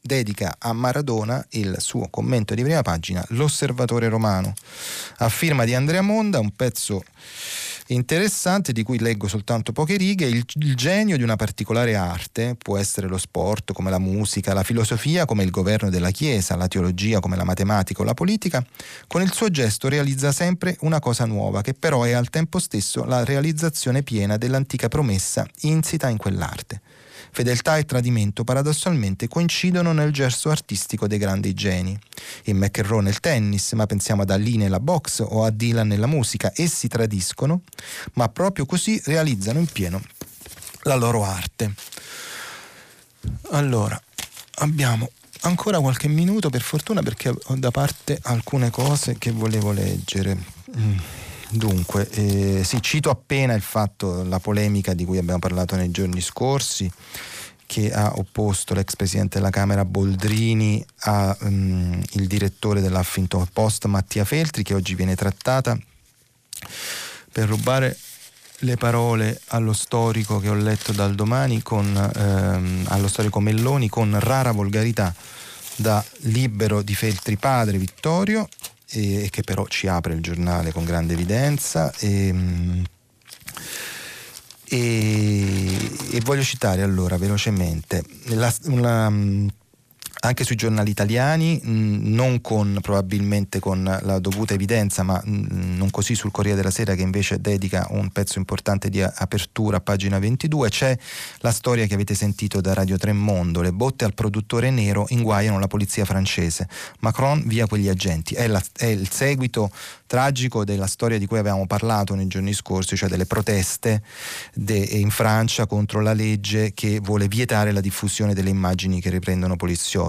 dedica a Maradona il suo commento di prima pagina, L'osservatore romano, a firma di Andrea Monda, un pezzo interessante di cui leggo soltanto poche righe, il, il, genio di una particolare arte, può essere lo sport come la musica, la filosofia come il governo della Chiesa, la teologia come la matematica o la politica, con il suo gesto realizza sempre una cosa nuova che però è al tempo stesso la realizzazione piena dell'antica promessa insita in quell'arte. Fedeltà e tradimento paradossalmente coincidono nel gesto artistico dei grandi geni. In McEnroe nel tennis, ma pensiamo ad Ali nella box o a Dylan nella musica, essi tradiscono, ma proprio così realizzano in pieno la loro arte. Allora, abbiamo ancora qualche minuto per fortuna perché ho da parte alcune cose che volevo leggere. Mm. Dunque, eh, sì, cito appena il fatto, la polemica di cui abbiamo parlato nei giorni scorsi, che ha opposto l'ex presidente della Camera Boldrini al um, direttore dell'Huffington Post Mattia Feltri, che oggi viene trattata per rubare le parole allo storico che ho letto dal domani, con, ehm, allo storico Melloni, con rara volgarità da libero di Feltri padre Vittorio e, che però ci apre il giornale con grande evidenza. E, mm, e, e voglio citare allora velocemente la, una, anche sui giornali italiani, mm, non con probabilmente con la dovuta evidenza, ma non così sul Corriere della Sera che invece dedica un pezzo importante di apertura a pagina 22, c'è la storia che avete sentito da Radio Tremondo, le botte al produttore nero inguaiano la polizia francese, Macron via quegli agenti, è, la, è il seguito tragico della storia di cui avevamo parlato nei giorni scorsi, cioè delle proteste de, in Francia contro la legge che vuole vietare la diffusione delle immagini che riprendono poliziotti.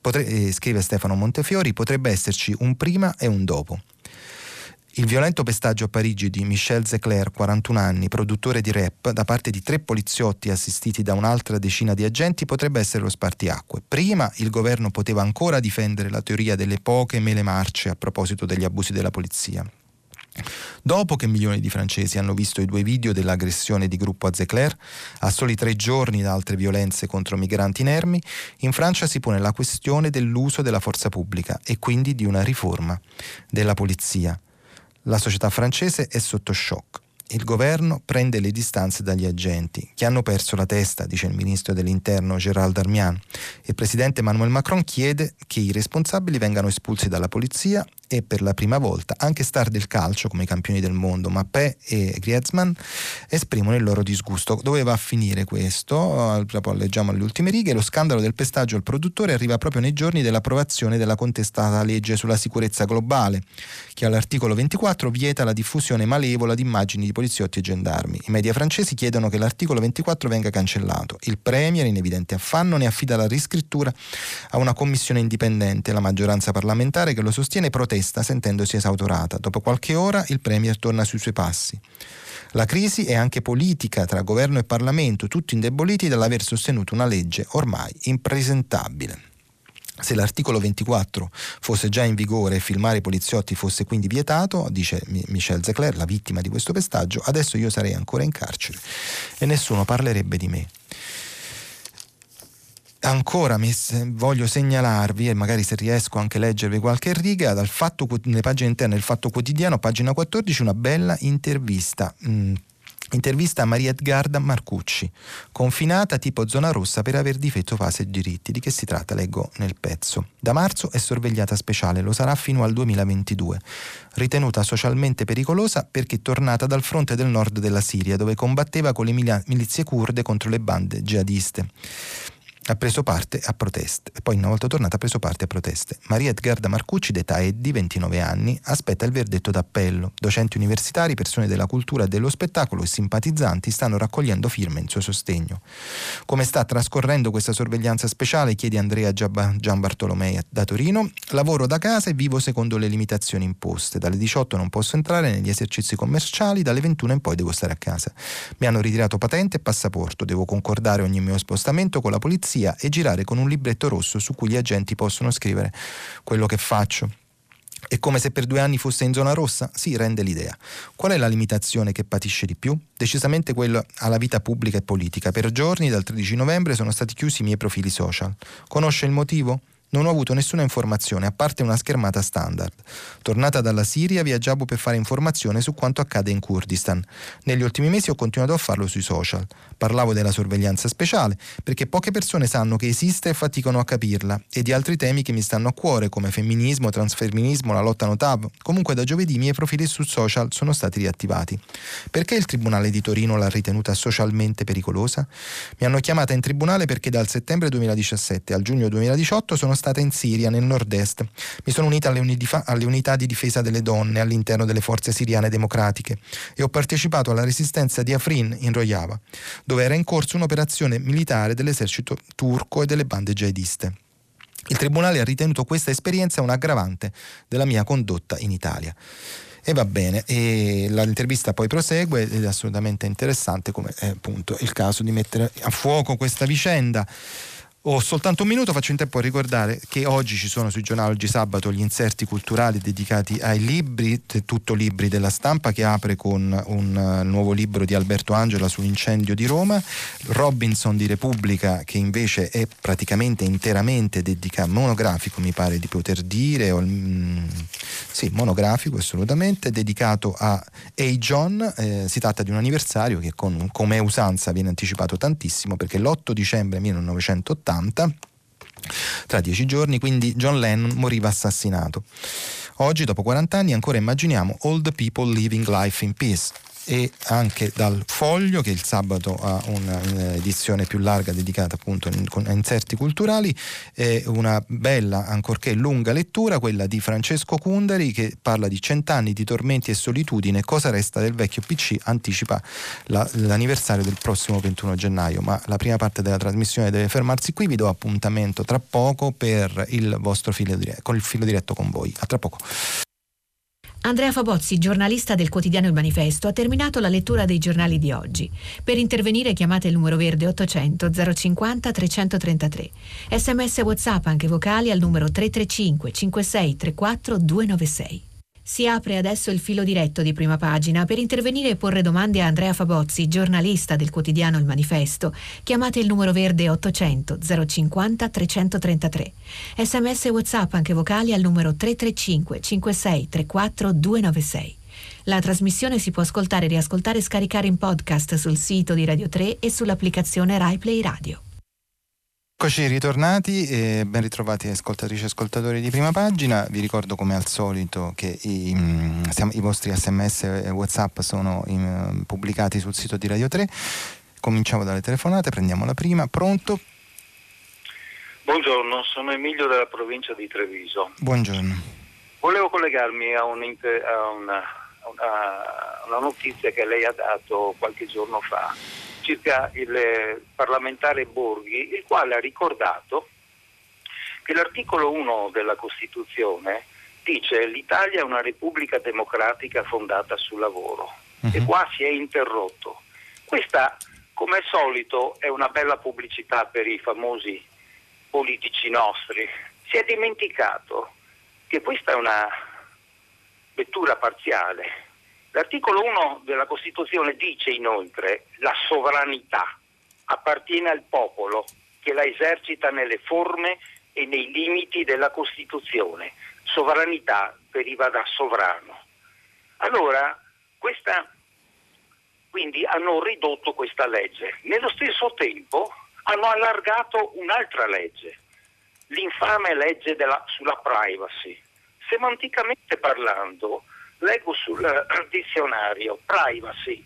Potre, eh, scrive Stefano Montefiori, potrebbe esserci un prima e un dopo. Il violento pestaggio a Parigi di Michel Zecler, 41 anni, produttore di rap, da parte di tre poliziotti assistiti da un'altra decina di agenti potrebbe essere lo spartiacque. Prima il governo poteva ancora difendere la teoria delle poche mele marce a proposito degli abusi della polizia. Dopo che milioni di francesi hanno visto i due video dell'aggressione di gruppo a Zecler, a soli tre giorni da altre violenze contro migranti inermi, in Francia si pone la questione dell'uso della forza pubblica e quindi di una riforma della polizia. La società francese è sotto shock. Il governo prende le distanze dagli agenti, che hanno perso la testa, dice il ministro dell'interno Gérald Darmian. Il presidente Emmanuel Macron chiede che i responsabili vengano espulsi dalla polizia e per la prima volta anche star del calcio come i campioni del mondo, Mappé e Griezmann, esprimono il loro disgusto. Dove va a finire questo? Dopo leggiamo alle ultime righe. Lo scandalo del pestaggio al produttore arriva proprio nei giorni dell'approvazione della contestata legge sulla sicurezza globale, che all'articolo 24 vieta la diffusione malevola di immagini di poliziotti e gendarmi. I media francesi chiedono che l'articolo 24 venga cancellato. Il Premier, in evidente affanno, ne affida la riscrittura a una commissione indipendente. La maggioranza parlamentare che lo sostiene protesta sentendosi esautorata. Dopo qualche ora il Premier torna sui suoi passi. La crisi è anche politica tra governo e Parlamento, tutti indeboliti dall'aver sostenuto una legge ormai impresentabile. Se l'articolo 24 fosse già in vigore e filmare i poliziotti fosse quindi vietato, dice Michel Zecler, la vittima di questo pestaggio, adesso io sarei ancora in carcere e nessuno parlerebbe di me. Ancora mi, voglio segnalarvi, e magari se riesco anche a leggervi qualche riga, dal fatto, nelle pagine interne del Fatto Quotidiano, pagina 14, una bella intervista. Mm Intervista a Maria Edgarda Marcucci, confinata tipo zona rossa per aver difetto fase e diritti. Di che si tratta? Leggo nel pezzo. Da marzo è sorvegliata speciale, lo sarà fino al 2022. Ritenuta socialmente pericolosa perché tornata dal fronte del nord della Siria, dove combatteva con le milizie kurde contro le bande jihadiste ha preso parte a proteste. Poi, una volta tornata, ha preso parte a proteste. Maria Edgarda Marcucci, d'età e di 29 anni, aspetta il verdetto d'appello. Docenti universitari, persone della cultura e dello spettacolo e simpatizzanti stanno raccogliendo firme in suo sostegno. Come sta trascorrendo questa sorveglianza speciale? chiede Andrea Gian Bartolomei da Torino. Lavoro da casa e vivo secondo le limitazioni imposte. Dalle 18 non posso entrare negli esercizi commerciali, dalle 21 in poi devo stare a casa. Mi hanno ritirato patente e passaporto, devo concordare ogni mio spostamento con la polizia polizia e girare con un libretto rosso su cui gli agenti possono scrivere quello che faccio. È come se per due anni fosse in zona rossa? Sì, rende l'idea. Qual è la limitazione che patisce di più? Decisamente quella alla vita pubblica e politica. Per giorni, dal 13 novembre, sono stati chiusi i miei profili social. Conosce il motivo? Non ho avuto nessuna informazione, a parte una schermata standard. Tornata dalla Siria, viaggiavo per fare informazione su quanto accade in Kurdistan. Negli ultimi mesi ho continuato a farlo sui social. Parlavo della sorveglianza speciale, perché poche persone sanno che esiste e faticano a capirla, e di altri temi che mi stanno a cuore, come femminismo, transfeminismo, la lotta notav. Comunque da giovedì i miei profili su social sono stati riattivati. Perché il Tribunale di Torino l'ha ritenuta socialmente pericolosa? Mi hanno chiamata in tribunale perché dal settembre 2017 al giugno 2018 sono stati stata in Siria, nel nord-est. Mi sono unita alle, unidifa- alle unità di difesa delle donne all'interno delle forze siriane democratiche e ho partecipato alla resistenza di Afrin in Rojava, dove era in corso un'operazione militare dell'esercito turco e delle bande jihadiste. Il Tribunale ha ritenuto questa esperienza un aggravante della mia condotta in Italia. E va bene, e l'intervista poi prosegue ed è assolutamente interessante come è appunto il caso di mettere a fuoco questa vicenda. Ho soltanto un minuto, faccio in tempo a ricordare che oggi ci sono sui giornali, oggi sabato, gli inserti culturali dedicati ai libri, tutto libri della stampa che apre con un uh, nuovo libro di Alberto Angela sull'incendio di Roma, Robinson di Repubblica che invece è praticamente interamente dedicato, monografico mi pare di poter dire, o, mm, sì, monografico assolutamente, dedicato a A. John, eh, si tratta di un anniversario che con, come usanza viene anticipato tantissimo perché l'8 dicembre 1980 1980. Tra dieci giorni, quindi, John Lennon moriva assassinato. Oggi, dopo 40 anni, ancora immaginiamo All the People Living Life in Peace e anche dal Foglio che il sabato ha un'edizione più larga dedicata appunto a inserti culturali e una bella ancorché lunga lettura quella di Francesco Cundari che parla di cent'anni di tormenti e solitudine cosa resta del vecchio PC anticipa la, l'anniversario del prossimo 21 gennaio. Ma la prima parte della trasmissione deve fermarsi qui vi do appuntamento tra poco per il vostro filo diretto, con il filo diretto con voi. A tra poco Andrea Fabozzi, giornalista del quotidiano Il Manifesto, ha terminato la lettura dei giornali di oggi. Per intervenire chiamate il numero verde 800 050 333. Sms WhatsApp anche vocali al numero 335 56 34 296. Si apre adesso il filo diretto di prima pagina. Per intervenire e porre domande a Andrea Fabozzi, giornalista del quotidiano Il Manifesto, chiamate il numero verde 800 050 333. Sms e WhatsApp anche vocali al numero 335 56 34 296. La trasmissione si può ascoltare, riascoltare e scaricare in podcast sul sito di Radio 3 e sull'applicazione RaiPlay Radio. Eccoci ritornati e ben ritrovati ascoltatrici e ascoltatori di prima pagina. Vi ricordo come al solito che i, mm, i vostri sms e whatsapp sono in, pubblicati sul sito di Radio 3. Cominciamo dalle telefonate, prendiamo la prima. Pronto? Buongiorno, sono Emilio della provincia di Treviso. Buongiorno. Volevo collegarmi a, un, a una, una, una notizia che lei ha dato qualche giorno fa circa il parlamentare Borghi, il quale ha ricordato che l'articolo 1 della Costituzione dice che l'Italia è una repubblica democratica fondata sul lavoro uh-huh. e mhm. qua si è interrotto. Questa, come al solito, è una bella pubblicità per i famosi politici nostri. Si è dimenticato che questa è una lettura parziale L'articolo 1 della Costituzione dice inoltre la sovranità appartiene al popolo che la esercita nelle forme e nei limiti della Costituzione. Sovranità deriva da sovrano. Allora, questa, quindi hanno ridotto questa legge. Nello stesso tempo hanno allargato un'altra legge, l'infame legge della, sulla privacy. Semanticamente parlando, leggo sul dizionario privacy,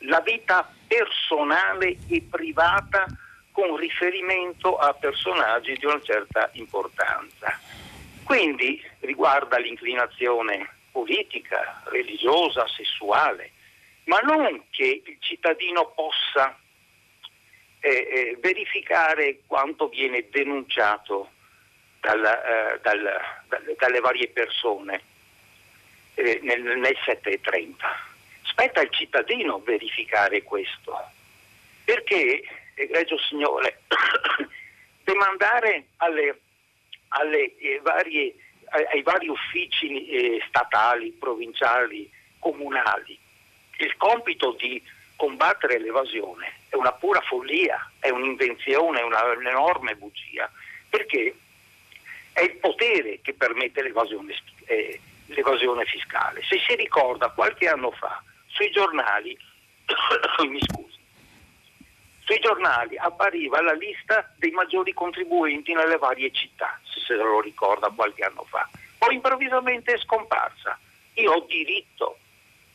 la vita personale e privata con riferimento a personaggi di una certa importanza. Quindi riguarda l'inclinazione politica, religiosa, sessuale, ma non che il cittadino possa eh, eh, verificare quanto viene denunciato dal, eh, dal, dalle varie persone eh, nel, nel 7.30. Spetta al cittadino verificare questo, perché, egregio signore, demandare alle, alle, eh, varie, ai, ai, vari uffici eh, statali, provinciali, comunali il compito di combattere l'evasione è una pura follia, è un'invenzione, è una, un'enorme bugia, perché è il potere che permette l'evasione eh, l'evasione fiscale. Se si ricorda qualche anno fa sui giornali, mi scusi, sui giornali appariva la lista dei maggiori contribuenti nelle varie città, se se lo ricorda qualche anno fa. Poi improvvisamente è scomparsa. Io ho diritto,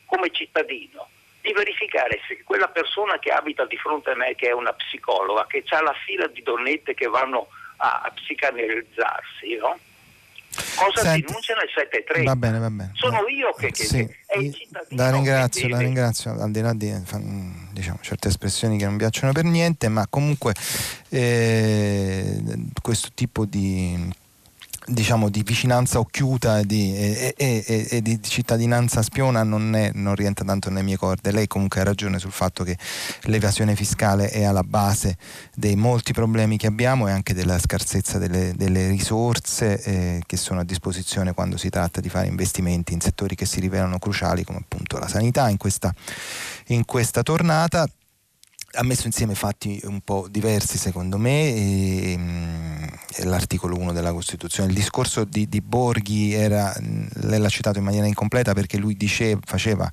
come cittadino, di verificare se quella persona che abita di fronte a me, che è una psicologa, che ha la fila di donnette che vanno a, a psicanalizzarsi, no? Cosa Senti, denunciano il 7.3? Va bene, va bene. Sono io che, che, sì, è il cittadino. La ringrazio, la ringrazio, al di là di diciamo, certe espressioni che non piacciono per niente, ma comunque eh, questo tipo di diciamo, di vicinanza occhiuta e di, e, e, e di cittadinanza spiona non, è, non, rientra tanto nelle mie corde. Lei comunque ha ragione sul fatto che l'evasione fiscale è alla base dei molti problemi che abbiamo e anche della scarsezza delle, delle risorse eh, che sono a disposizione quando si tratta di fare investimenti in settori che si rivelano cruciali come appunto la sanità in questa, in questa tornata ha messo insieme fatti un po' diversi secondo me, e, mm, l'articolo 1 della Costituzione. Il discorso di, di Borghi era, mm, lei l'ha citato in maniera incompleta perché lui diceva, faceva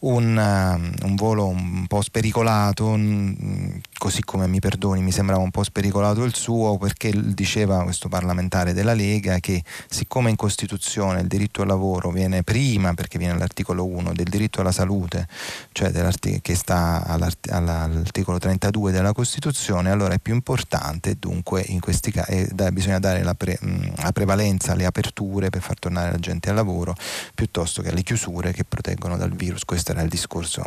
un, uh, un, volo un po' spericolato, così come mi perdoni, mi sembrava un po' spericolato il suo, perché diceva questo parlamentare della Lega che siccome in Costituzione il diritto al lavoro viene prima, perché viene all'articolo 1, del diritto alla salute, cioè che sta all'art- all'articolo 32 della Costituzione, allora è più importante dunque in questi casi da, bisogna dare la, pre- la prevalenza alle aperture per far tornare la gente al lavoro piuttosto che alle chiusure che proteggono dal virus. Questo era il discorso.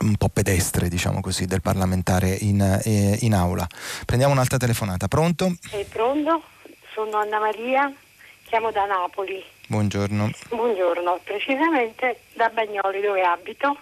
Un po' pedestre, diciamo così, del parlamentare in, eh, in aula. Prendiamo un'altra telefonata. Pronto? È pronto? Sono Anna Maria, chiamo da Napoli. Buongiorno. Buongiorno, precisamente da Bagnoli dove abito.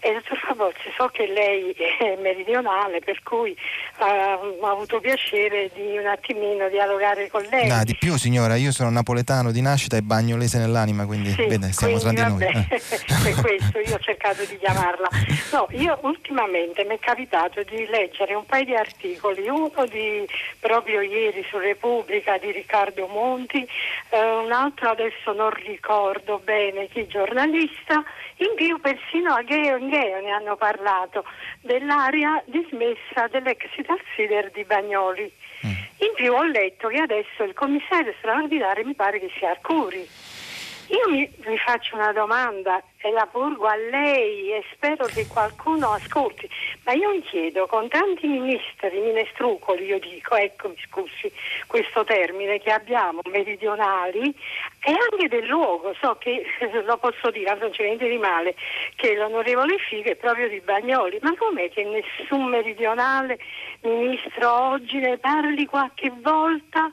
E dottor Fabozzi, so che lei è meridionale, per cui uh, ho avuto piacere di un attimino dialogare con lei. No, di più signora, io sono napoletano di nascita e bagnolese nell'anima, quindi sì, vede, siamo quindi, tra di vabbè, noi. Per questo io ho cercato di chiamarla. No, io ultimamente mi è capitato di leggere un paio di articoli, uno di proprio ieri su Repubblica di Riccardo Monti, eh, un altro adesso non ricordo bene chi giornalista, in più persino a Geo Geo ne hanno parlato dell'area dismessa dell'ex Italsider di Bagnoli. Mm. In più ho letto che adesso il commissario straordinario mi pare che sia Arcuri. Io mi, mi faccio una domanda e la porgo a lei e spero che qualcuno ascolti, ma io mi chiedo, con tanti ministri, minestrucoli, io dico, ecco mi scusi questo termine che abbiamo, meridionali, e anche del luogo, so che lo posso dire, non c'è niente di male, che l'onorevole Figo è proprio di Bagnoli, ma com'è che nessun meridionale ministro oggi ne parli qualche volta?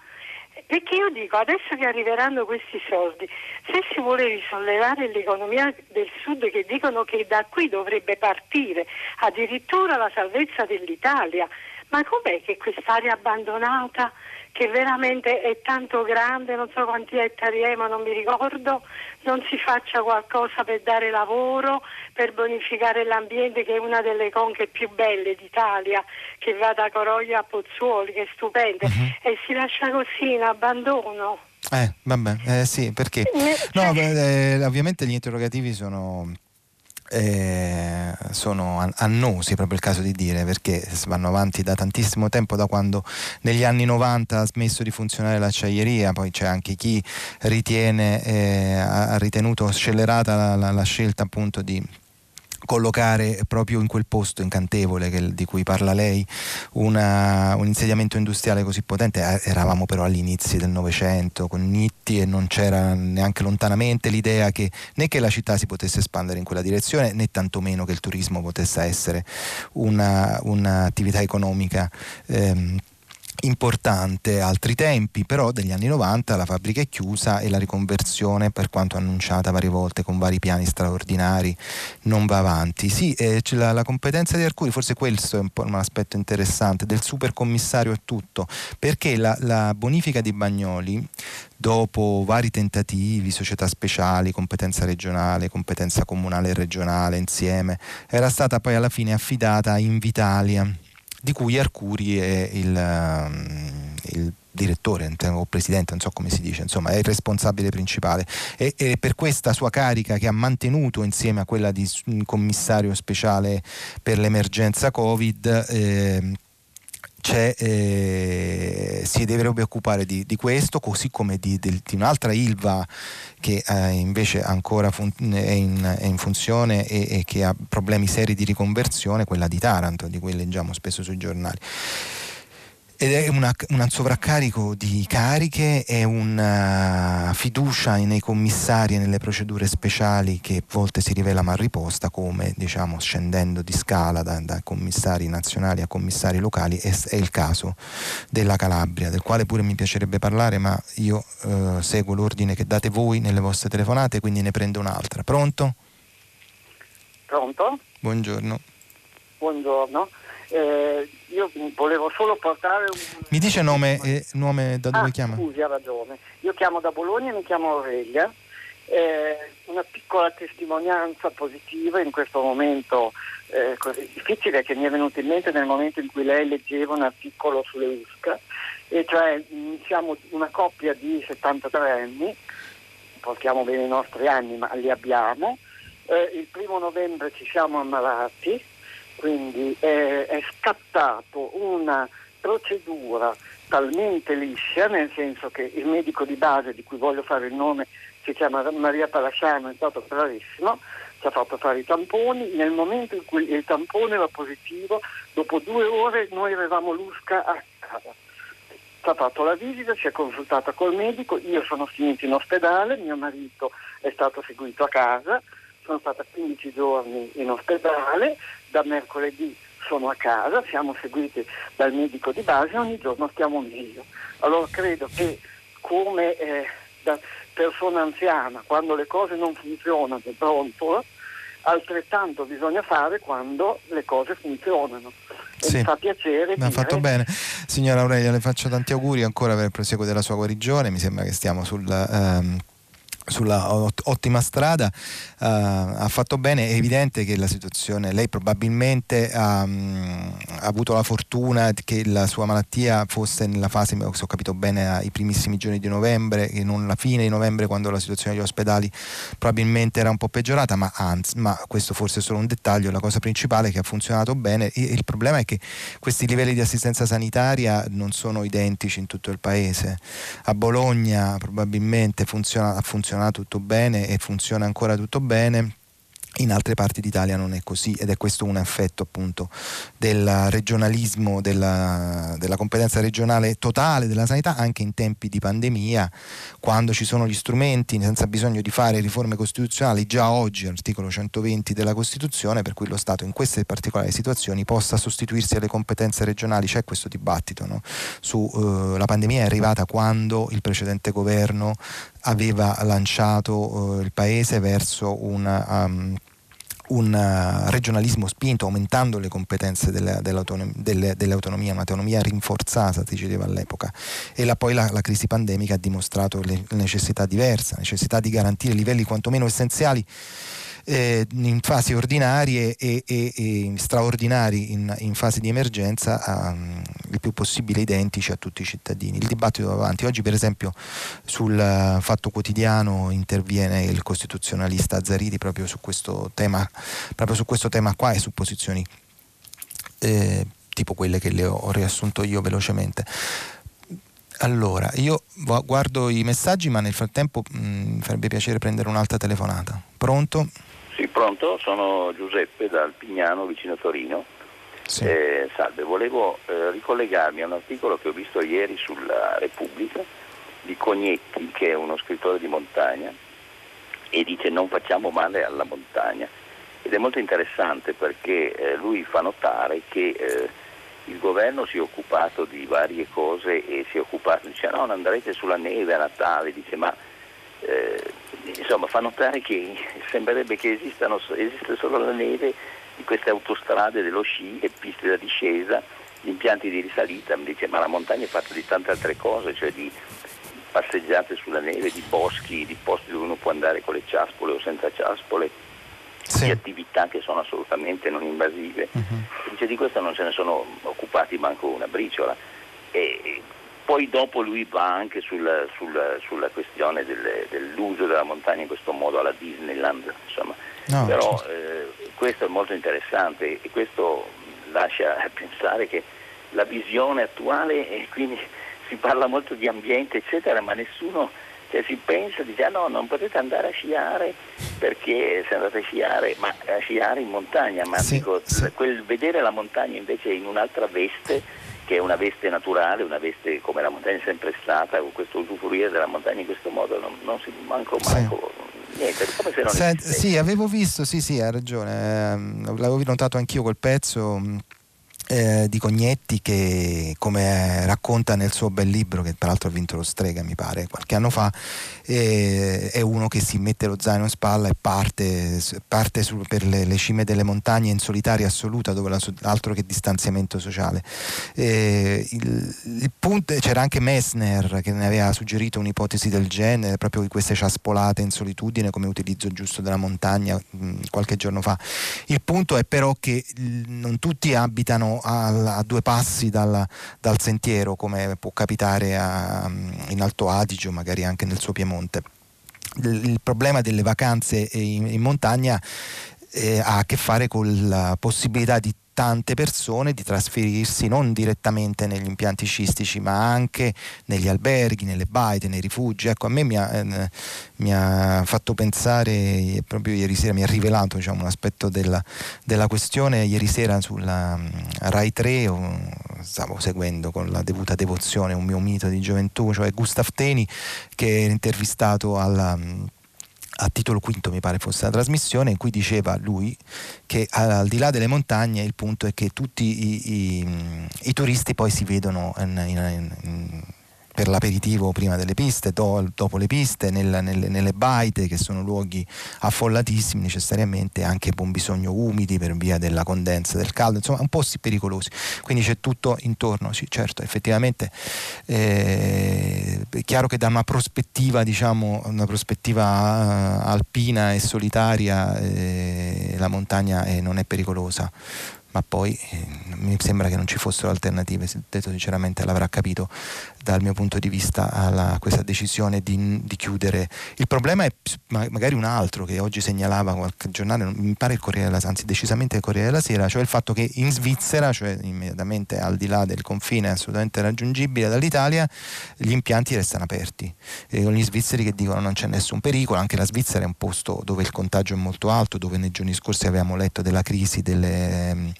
Perché io dico, adesso che arriveranno questi soldi, se si vuole risollevare l'economia del sud che dicono che da qui dovrebbe partire addirittura la salvezza dell'Italia, ma com'è che quest'area abbandonata che veramente è tanto grande, non so quanti ettari è, ma non mi ricordo, non si faccia qualcosa per dare lavoro, per bonificare l'ambiente che è una delle conche più belle d'Italia, che va da Coroglio a Pozzuoli, che è stupenda, Mhm. e si lascia così in abbandono. Eh, vabbè, eh, sì, perché? No, cioè- beh, eh, ovviamente gli interrogativi sono, eh, sono an- annosi, proprio il caso di dire, perché vanno avanti da tantissimo tempo, da quando negli anni 90 ha smesso di funzionare l'acciaieria, poi c'è anche chi ritiene, eh, ha ritenuto scellerata la, la- la scelta appunto di collocare proprio in quel posto incantevole che- di cui parla lei una- un insediamento industriale così potente. Eh, eravamo però agli inizi del Novecento con Nitti e non c'era neanche lontanamente l'idea che né che la città si potesse espandere in quella direzione né tantomeno che il turismo potesse essere una- un'attività economica ehm, importante altri tempi, però degli anni 90 la fabbrica è chiusa e la riconversione, per quanto annunciata varie volte con vari piani straordinari, non va avanti. Sì, eh, la, la competenza di Arcuri, forse questo è un po' un aspetto interessante, del supercommissario a tutto, perché la, la bonifica di Bagnoli, dopo vari tentativi, società speciali, competenza regionale, competenza comunale e regionale insieme, era stata poi alla fine affidata a Invitalia di cui Arcuri è il, ehm, il direttore o presidente, non so come si dice, insomma è il responsabile principale. E, e per questa sua carica che ha mantenuto insieme a quella di commissario speciale per l'emergenza Covid c'è, eh, si dovrebbe occupare di, di questo, così come di, del- di un'altra Ilva che eh, invece ancora fun- è, in, è in funzione e, e che ha problemi seri di riconversione, quella di Taranto, di cui leggiamo spesso sui giornali. Ed è una- un sovraccarico di cariche e una fiducia nei commissari e nelle procedure speciali che a volte si rivela mal riposta, come diciamo scendendo di scala da, da commissari nazionali a commissari locali, è, è il caso della Calabria, del quale pure mi piacerebbe parlare, ma io eh, seguo l'ordine che date voi nelle vostre telefonate, quindi ne prendo un'altra. Pronto? Pronto? Buongiorno. Buongiorno. Eh, io volevo solo portare un... Mi dice nome, e nome da dove ah, chiama? Scusi, ha ragione. Io chiamo da Bologna e mi chiamo Aurelia. Eh, una piccola testimonianza positiva in questo momento eh, così difficile che mi è venuto in mente nel momento in cui lei leggeva un articolo sulle USCA, e cioè mh, siamo una coppia di 73 anni, portiamo bene i nostri anni ma li abbiamo, Eh, il primo novembre ci siamo ammalati, quindi eh, è scattato una procedura talmente liscia, nel senso che il medico di base di cui voglio fare il nome si chiama Maria Palasciano, è stato bravissimo, ci ha fatto fare i tamponi, nel momento in cui il tampone era positivo, dopo due ore noi avevamo l'usca a casa. Ci ha fatto la visita, si è consultata col medico, io sono finito in ospedale, mio marito è stato seguito a casa, sono stata 15 giorni in ospedale, da mercoledì sono a casa, siamo seguiti dal medico di base e ogni giorno stiamo meglio. Allora credo che come eh, da persona anziana, quando le cose non funzionano, pronto, altrettanto bisogna fare quando le cose funzionano. sì. mi fa piacere. Mi ha fatto bene. Signora Aurelia, le faccio tanti auguri ancora per il proseguo della sua guarigione. Mi sembra che stiamo sul. Um, sulla ottima strada, uh, ha fatto bene, è evidente che la situazione, lei probabilmente ha, um, ha, avuto la fortuna che la sua malattia fosse nella fase, se ho capito bene, ai primissimi giorni di novembre e non la fine di novembre quando la situazione degli ospedali probabilmente era un po' peggiorata, ma anzi, ma questo forse è solo un dettaglio, la cosa principale è che ha funzionato bene. E il problema è che questi livelli di assistenza sanitaria non sono identici in tutto il paese. A Bologna probabilmente funziona, ha funzionato funzionato tutto bene e funziona ancora tutto bene in altre parti d'Italia non è così ed è questo un effetto appunto del regionalismo, della, della, competenza regionale totale della sanità anche in tempi di pandemia, quando ci sono gli strumenti senza bisogno di fare riforme costituzionali già oggi articolo 120 della Costituzione per cui lo Stato in queste particolari situazioni possa sostituirsi alle competenze regionali. C'è questo dibattito no? su uh, la pandemia è arrivata quando il precedente governo aveva lanciato uh, il paese verso una um, un uh, regionalismo spinto, aumentando le competenze dell'autonomia, dell'autonomia, un'autonomia rinforzata, si diceva all'epoca. E la, poi la, la, crisi pandemica ha dimostrato le, necessità diverse, necessità di garantire livelli quantomeno essenziali eh, in fasi ordinarie e, e, e straordinari in, in, fase di emergenza um, il più possibile identici a tutti i cittadini. Il dibattito va avanti. Oggi per esempio sul uh, Fatto Quotidiano interviene il costituzionalista Azzariti proprio su questo tema, proprio su questo tema qua e su posizioni eh, tipo quelle che le ho riassunto io velocemente. Allora, io guardo i messaggi, ma nel frattempo mm, mi farebbe piacere prendere un'altra telefonata. Pronto? Sì, pronto, sono Giuseppe dal Pignano vicino Torino. Sì. Eh, salve, volevo eh, ricollegarmi a un articolo che ho visto ieri sulla Repubblica di Cognetti, che è uno scrittore di montagna, e dice non facciamo male alla montagna. Ed è molto interessante perché eh, lui fa notare che eh, il governo si è occupato di varie cose e si è occupato, dice no, non andrete sulla neve a Natale, dice ma eh, insomma, fa notare che sembrerebbe che esistano, esiste solo la neve di queste autostrade dello sci e piste da discesa, gli impianti di risalita, mi dice ma la montagna è fatta di tante altre cose, cioè di passeggiate sulla neve, di boschi, di posti dove uno può andare con le ciaspole o senza ciaspole, sì. di attività che sono assolutamente non invasive. Uh-huh. Dice di questo non se ne sono occupati manco una briciola. E, poi dopo lui va anche sul, sul, sulla questione del, dell'uso della montagna in questo modo alla Disneyland, insomma. No, però certo. eh, questo è molto interessante e questo lascia pensare che la visione attuale, e quindi si parla molto di ambiente eccetera, ma nessuno cioè, si pensa, dice ah no, non potete andare a sciare perché se andate a sciare, ma a sciare in montagna, ma sì, dico, sì. Quel, vedere la montagna invece in un'altra veste che è una veste naturale, una veste come la montagna è sempre stata, con questo usufruire della montagna in questo modo non, non si manco, manco sì. niente, come se non Senti, Sì, avevo visto, sì, sì, ha ragione, eh, l'avevo notato anch'io quel pezzo eh, di Cognetti che come racconta nel suo bel libro che peraltro ha vinto lo Strega mi pare qualche anno fa eh, è uno che si mette lo zaino in spalla e parte, parte su, per le, le, cime delle montagne in solitaria assoluta dove la, altro che distanziamento sociale. Eh, il, il punto, c'era anche Messner che ne aveva suggerito un'ipotesi del genere proprio di queste ciaspolate in solitudine come utilizzo giusto della montagna mh, qualche giorno fa. Il punto è però che mh, non tutti abitano a, a due passi dal, dal, sentiero come può capitare a, in Alto Adige o magari anche nel suo Piemonte. Il, il problema delle vacanze in, in montagna eh, ha a che fare con la possibilità di tante persone di trasferirsi non direttamente negli impianti scistici ma anche negli alberghi, nelle baite, nei rifugi. Ecco, a me mi ha, eh, mi ha fatto pensare, proprio ieri sera mi ha rivelato diciamo, un aspetto della, della, questione, ieri sera sulla um, Rai 3 oh, stavo seguendo con la dovuta devozione un mio mito di gioventù, cioè Gustav Teni che è intervistato alla... Um, a titolo quinto mi pare fosse la trasmissione in cui diceva lui che al di là delle montagne il punto è che tutti i, i, i turisti poi si vedono in, in, in per l'aperitivo prima delle piste, do, dopo le piste, nel, nelle, nelle, baite che sono luoghi affollatissimi necessariamente, anche con bisogno umidi per via della condensa del caldo, insomma un po' pericolosi. Quindi c'è tutto intorno, sì certo, effettivamente eh, è chiaro che da una prospettiva, diciamo, una prospettiva uh, alpina e solitaria eh, la montagna eh, non è pericolosa ma poi eh, mi sembra che non ci fossero alternative, detto sinceramente l'avrà capito dal mio punto di vista alla, questa decisione di, di, chiudere. Il problema è magari un altro che oggi segnalava qualche giornale, mi pare il Corriere della anzi decisamente il Corriere della Sera, cioè il fatto che in Svizzera, cioè immediatamente al di là del confine assolutamente raggiungibile dall'Italia, gli impianti restano aperti. E con gli svizzeri che dicono non c'è nessun pericolo, anche la Svizzera è un posto dove il contagio è molto alto, dove nei giorni scorsi avevamo letto della crisi delle,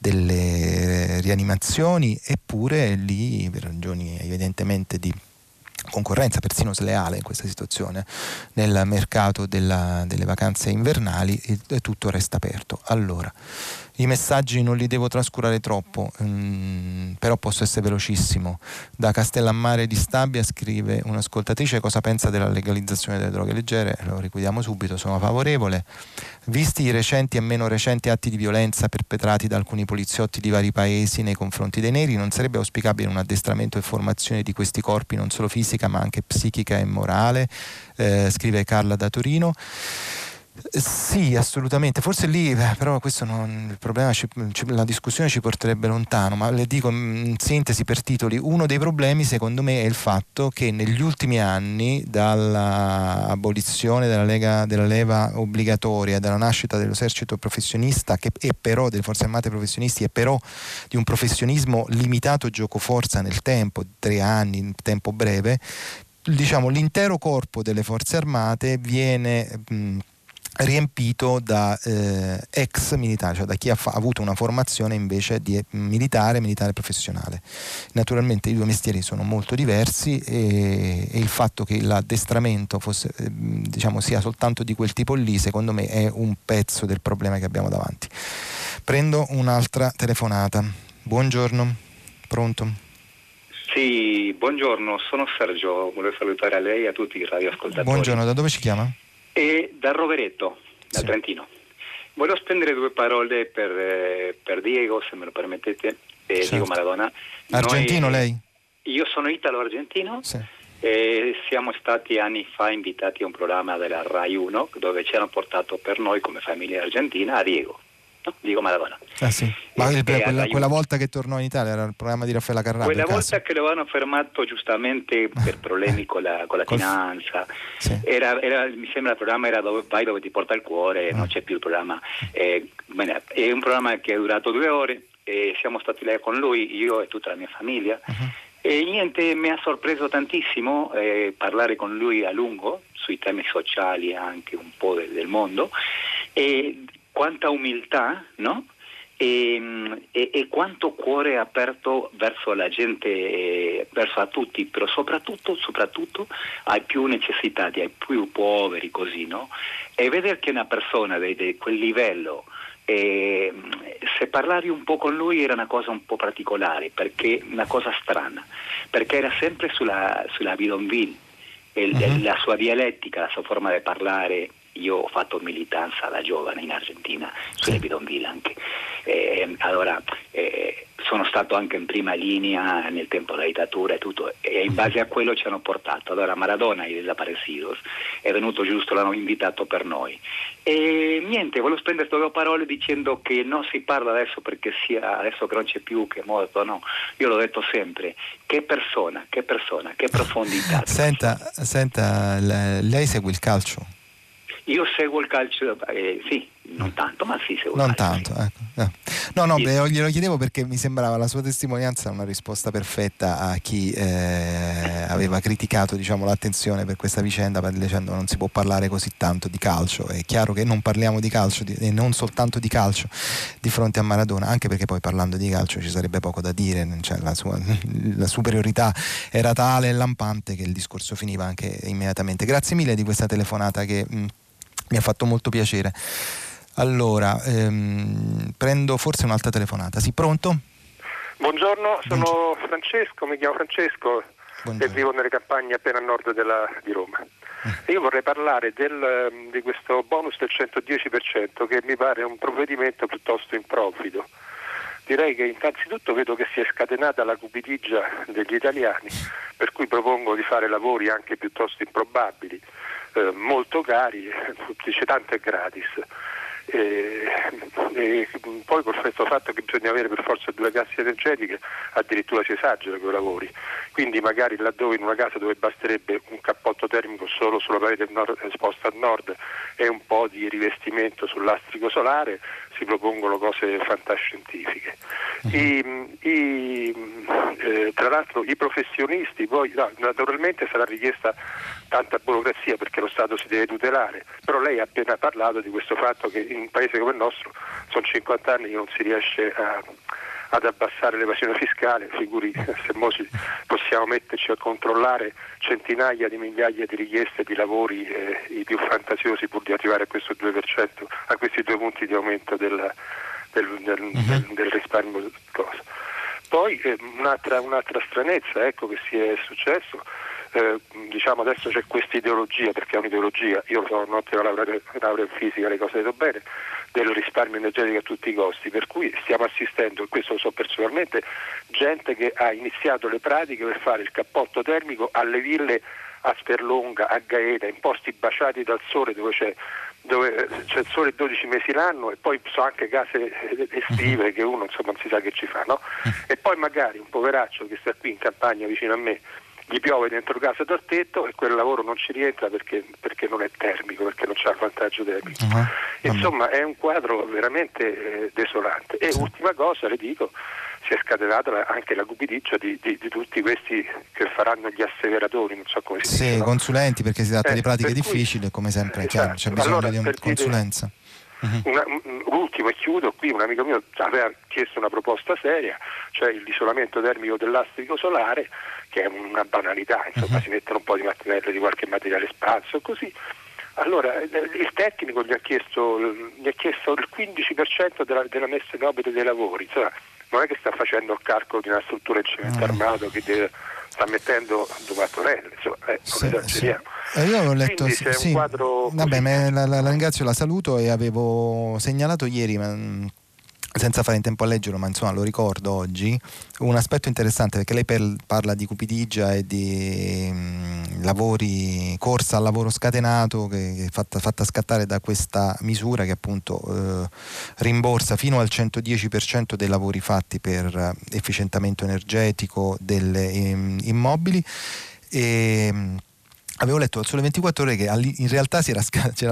delle rianimazioni, eppure lì per ragioni evidentemente di concorrenza persino sleale in questa situazione nel mercato della, delle vacanze invernali e, tutto resta aperto. Allora, i messaggi non li devo trascurare troppo, um, però posso essere velocissimo. Da Castellammare di Stabia scrive un'ascoltatrice cosa pensa della legalizzazione delle droghe leggere, lo ricordiamo subito, sono favorevole. Visti i recenti e meno recenti atti di violenza perpetrati da alcuni poliziotti di vari paesi nei confronti dei neri, non sarebbe auspicabile un addestramento e formazione di questi corpi non solo fisica ma anche psichica e morale, eh, scrive Carla da Torino. Sì, assolutamente. Forse lì, però questo non, il problema, ci, la discussione ci porterebbe lontano, ma le dico in sintesi per titoli, uno dei problemi secondo me è il fatto che negli ultimi anni, dall'abolizione della, lega, della leva obbligatoria, dalla nascita dell'esercito professionista che, e però delle forze armate professionisti e però di un professionismo limitato gioco forza nel tempo, tre anni, in tempo breve, diciamo l'intero corpo delle forze armate viene... Mh, riempito da eh, ex militari, cioè da chi ha, fa- avuto una formazione invece di militare, militare professionale. Naturalmente i due mestieri sono molto diversi e, e il fatto che l'addestramento fosse, eh, diciamo, sia soltanto di quel tipo lì, secondo me è un pezzo del problema che abbiamo davanti. Prendo un'altra telefonata. Buongiorno, pronto? Sì, buongiorno, sono Sergio, volevo salutare a lei e a tutti i radioascoltatori. Buongiorno, da dove ci chiama? E da Rovereto, da sì. Trentino. Voglio spendere due parole per, eh, per Diego, se me lo permettete, eh, certo. Diego Maradona. Argentino Noi, lei? Io sono italo-argentino. Sì. E siamo stati anni fa invitati a un programma della RAI 1 dove ci hanno portato per noi come famiglia argentina a Diego no? Diego Maradona. Ah, sì. Ma il, quella, quella, volta che tornò in Italia era il programma di Raffaella Carrà? Quella volta che lo hanno fermato giustamente per problemi con la, con la finanza, sì. era, era, mi sembra il programma era dove vai dove ti porta il cuore, ah. non c'è più il programma. Eh, bene, è un programma che è durato due ore e siamo stati lì con lui, io e tutta la mia famiglia. Uh-huh. E niente, mi ha sorpreso tantissimo eh, parlare con lui a lungo sui temi sociali anche un po' del, del mondo e quanta umiltà, no? E, e, e, quanto cuore aperto verso la gente, verso a tutti, però soprattutto, soprattutto ai più necessitati, ai più poveri, così, no? E vedere che una persona di quel livello, eh, se parlavi un po' con lui era una cosa un po' particolare, perché una cosa strana, perché era sempre sulla, sulla bidonville, uh-huh. la sua dialettica, la sua forma di parlare io ho fatto militanza da giovane in Argentina, sulle sì. bidonville anche. Eh, allora, eh, sono stato anche in prima linea nel tempo della dittatura e tutto, e in base a quello ci hanno portato. Allora Maradona, i desaparecidos, è venuto giusto, l'hanno invitato per noi. E niente, volevo spendere due parole dicendo che non si parla adesso perché sia adesso che non c'è più, che è morto, no. Io l'ho detto sempre, che persona, che persona, che profondità. Senta, senta lei segue il calcio? Io seguo il calcio, eh, sì, non tanto, ma sì, seguo non il calcio. tanto, ecco. Eh. No, no, sì. beh, glielo chiedevo perché mi sembrava la sua testimonianza una risposta perfetta a chi eh, aveva criticato diciamo, l'attenzione per questa vicenda dicendo non si può parlare così tanto di calcio. È chiaro che non parliamo di calcio di, e non soltanto di calcio di fronte a Maradona, anche perché poi parlando di calcio ci sarebbe poco da dire, cioè, la, sua, la superiorità era tale e lampante che il discorso finiva anche immediatamente. Grazie mille di questa telefonata che... Mh, mi ha fatto molto piacere. Allora, ehm, prendo forse un'altra telefonata. Sì, pronto? Buongiorno, sono Buongiorno. Francesco, mi chiamo Francesco. Buongiorno. e vivo nelle campagne appena a nord della, di Roma. E io vorrei parlare del, di questo bonus del 110% che mi pare un provvedimento piuttosto improvvido. Direi che innanzitutto vedo che si è scatenata la cupidigia degli italiani, per cui propongo di fare lavori anche piuttosto improbabili, eh, molto cari, dice tanto è gratis. E, e, poi col questo fatto che bisogna avere per forza due casse energetiche addirittura si esagera con i lavori quindi magari laddove in una casa dove basterebbe un cappotto termico solo sulla parete nord, esposta a nord e un po' di rivestimento sull'astrico solare si propongono cose fantascientifiche. Mhm. I, i, eh, tra l'altro i professionisti, poi no, naturalmente sarà richiesta tanta burocrazia perché lo Stato si deve tutelare, però lei ha appena parlato di questo fatto che in un paese come il nostro sono 50 anni che non si riesce a, ad abbassare l'evasione fiscale, figuri se possiamo metterci a controllare centinaia di migliaia di richieste di lavori, eh, i più fantasiosi pur di arrivare a questo 2%, a questi due punti di aumento del, del, del, uh-huh. del risparmio. Poi eh, un'altra, un'altra, stranezza ecco, che si è successo, eh, diciamo adesso c'è questa ideologia, perché è un'ideologia, io sono un'ottima laurea, laurea in fisica, le cose le do bene, del risparmio energetico a tutti i costi, per cui stiamo assistendo, e questo lo so personalmente, gente che ha iniziato le pratiche per fare il cappotto termico alle ville a Sperlonga, a Gaeta, in posti baciati dal sole dove c'è, dove c'è il sole 12 mesi l'anno e poi sono anche case estive mhm. che uno insomma, non si sa che ci fa, no? E poi magari un poveraccio che sta qui in campagna vicino a me gli piove dentro casa dal tetto e quel lavoro non ci rientra perché, perché non è termico, perché non c'è il vantaggio termico. Uh-huh. Insomma è un quadro veramente eh, desolante. E sì. ultima cosa le dico, si è scatenata anche la cupidigia di, di, di, tutti questi che faranno gli asseveratori, non so come si sì, dice. Sì, consulenti perché si tratta eh, di pratiche difficili, come sempre, esatto. c'è bisogno allora, di un consulenza. Uh-huh. Una, ultimo e chiudo, qui un amico mio aveva chiesto una proposta seria, cioè l'isolamento termico dell'astrico solare, che è una banalità, insomma uh-huh. si mettono un po' di mattonelle di qualche materiale spazio, così. Allora il tecnico gli ha chiesto, gli ha chiesto il 15% della, della messa in opera dei lavori, insomma, non è che sta facendo il calcolo di una struttura in cemento uh-huh. armato che deve, sta mettendo due mattonelle, insomma, eh, non sì, esageriamo. Sì. Eh, io ho letto, sì, sì. Vabbè, la, la, la, ringrazio, la saluto e avevo segnalato ieri, ma, mm, senza fare in tempo a leggerlo, ma insomma lo ricordo oggi, un aspetto interessante perché lei per, parla di cupidigia e di mh, mm, lavori, corsa al lavoro scatenato che, che è fatta, fatta, scattare da questa misura che appunto eh, rimborsa fino al 110% dei lavori fatti per efficientamento energetico delle in, immobili. E, mm, avevo letto al Sole 24 Ore che in realtà c'era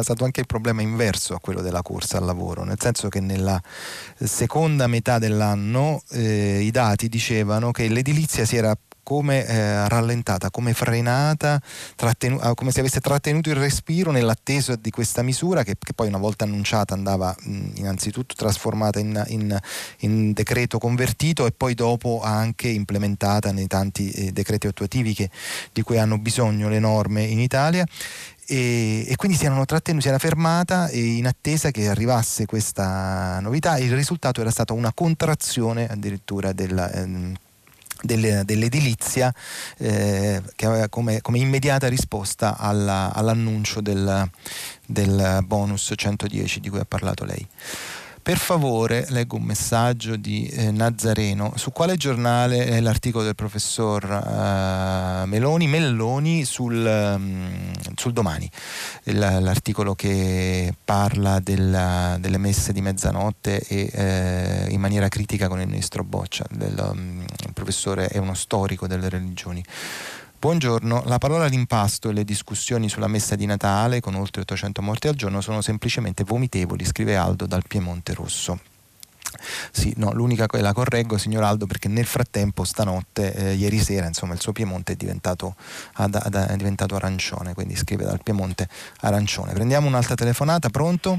stato anche il problema inverso a quello della corsa al lavoro, nel senso che nella seconda metà dell'anno eh, i dati dicevano che l'edilizia si era come eh, rallentata, come frenata, trattenu- ah, come se avesse trattenuto il respiro nell'attesa di questa misura che, che poi una volta annunciata andava mh, innanzitutto trasformata in, in, in, decreto convertito e poi dopo anche implementata nei tanti eh, decreti attuativi che, di cui hanno bisogno le norme in Italia e, e, quindi si erano trattenuti, si era fermata in attesa che arrivasse questa novità. Il risultato era stata una contrazione addirittura della, ehm, dell'edilizia eh, che aveva come, come, immediata risposta alla, all'annuncio del, del bonus 110 di cui ha parlato lei. Per favore, leggo un messaggio di eh, Nazareno. Su quale giornale è l'articolo del professor uh, Meloni, Melloni sul, um, sul domani? L'articolo che parla della, delle messe di mezzanotte e eh, in maniera critica con il ministro Boccia. Del, um, il professore è uno storico delle religioni. Buongiorno, la parola l'impasto e le discussioni sulla messa di Natale con oltre 800 morti al giorno sono semplicemente vomitevoli, scrive Aldo dal Piemonte Rosso. Sì, no, l'unica cosa la correggo, signor Aldo, perché nel frattempo, stanotte, eh, ieri sera, insomma, il suo Piemonte è diventato, ad, ad, è diventato arancione, quindi scrive dal Piemonte arancione. Prendiamo un'altra telefonata, pronto?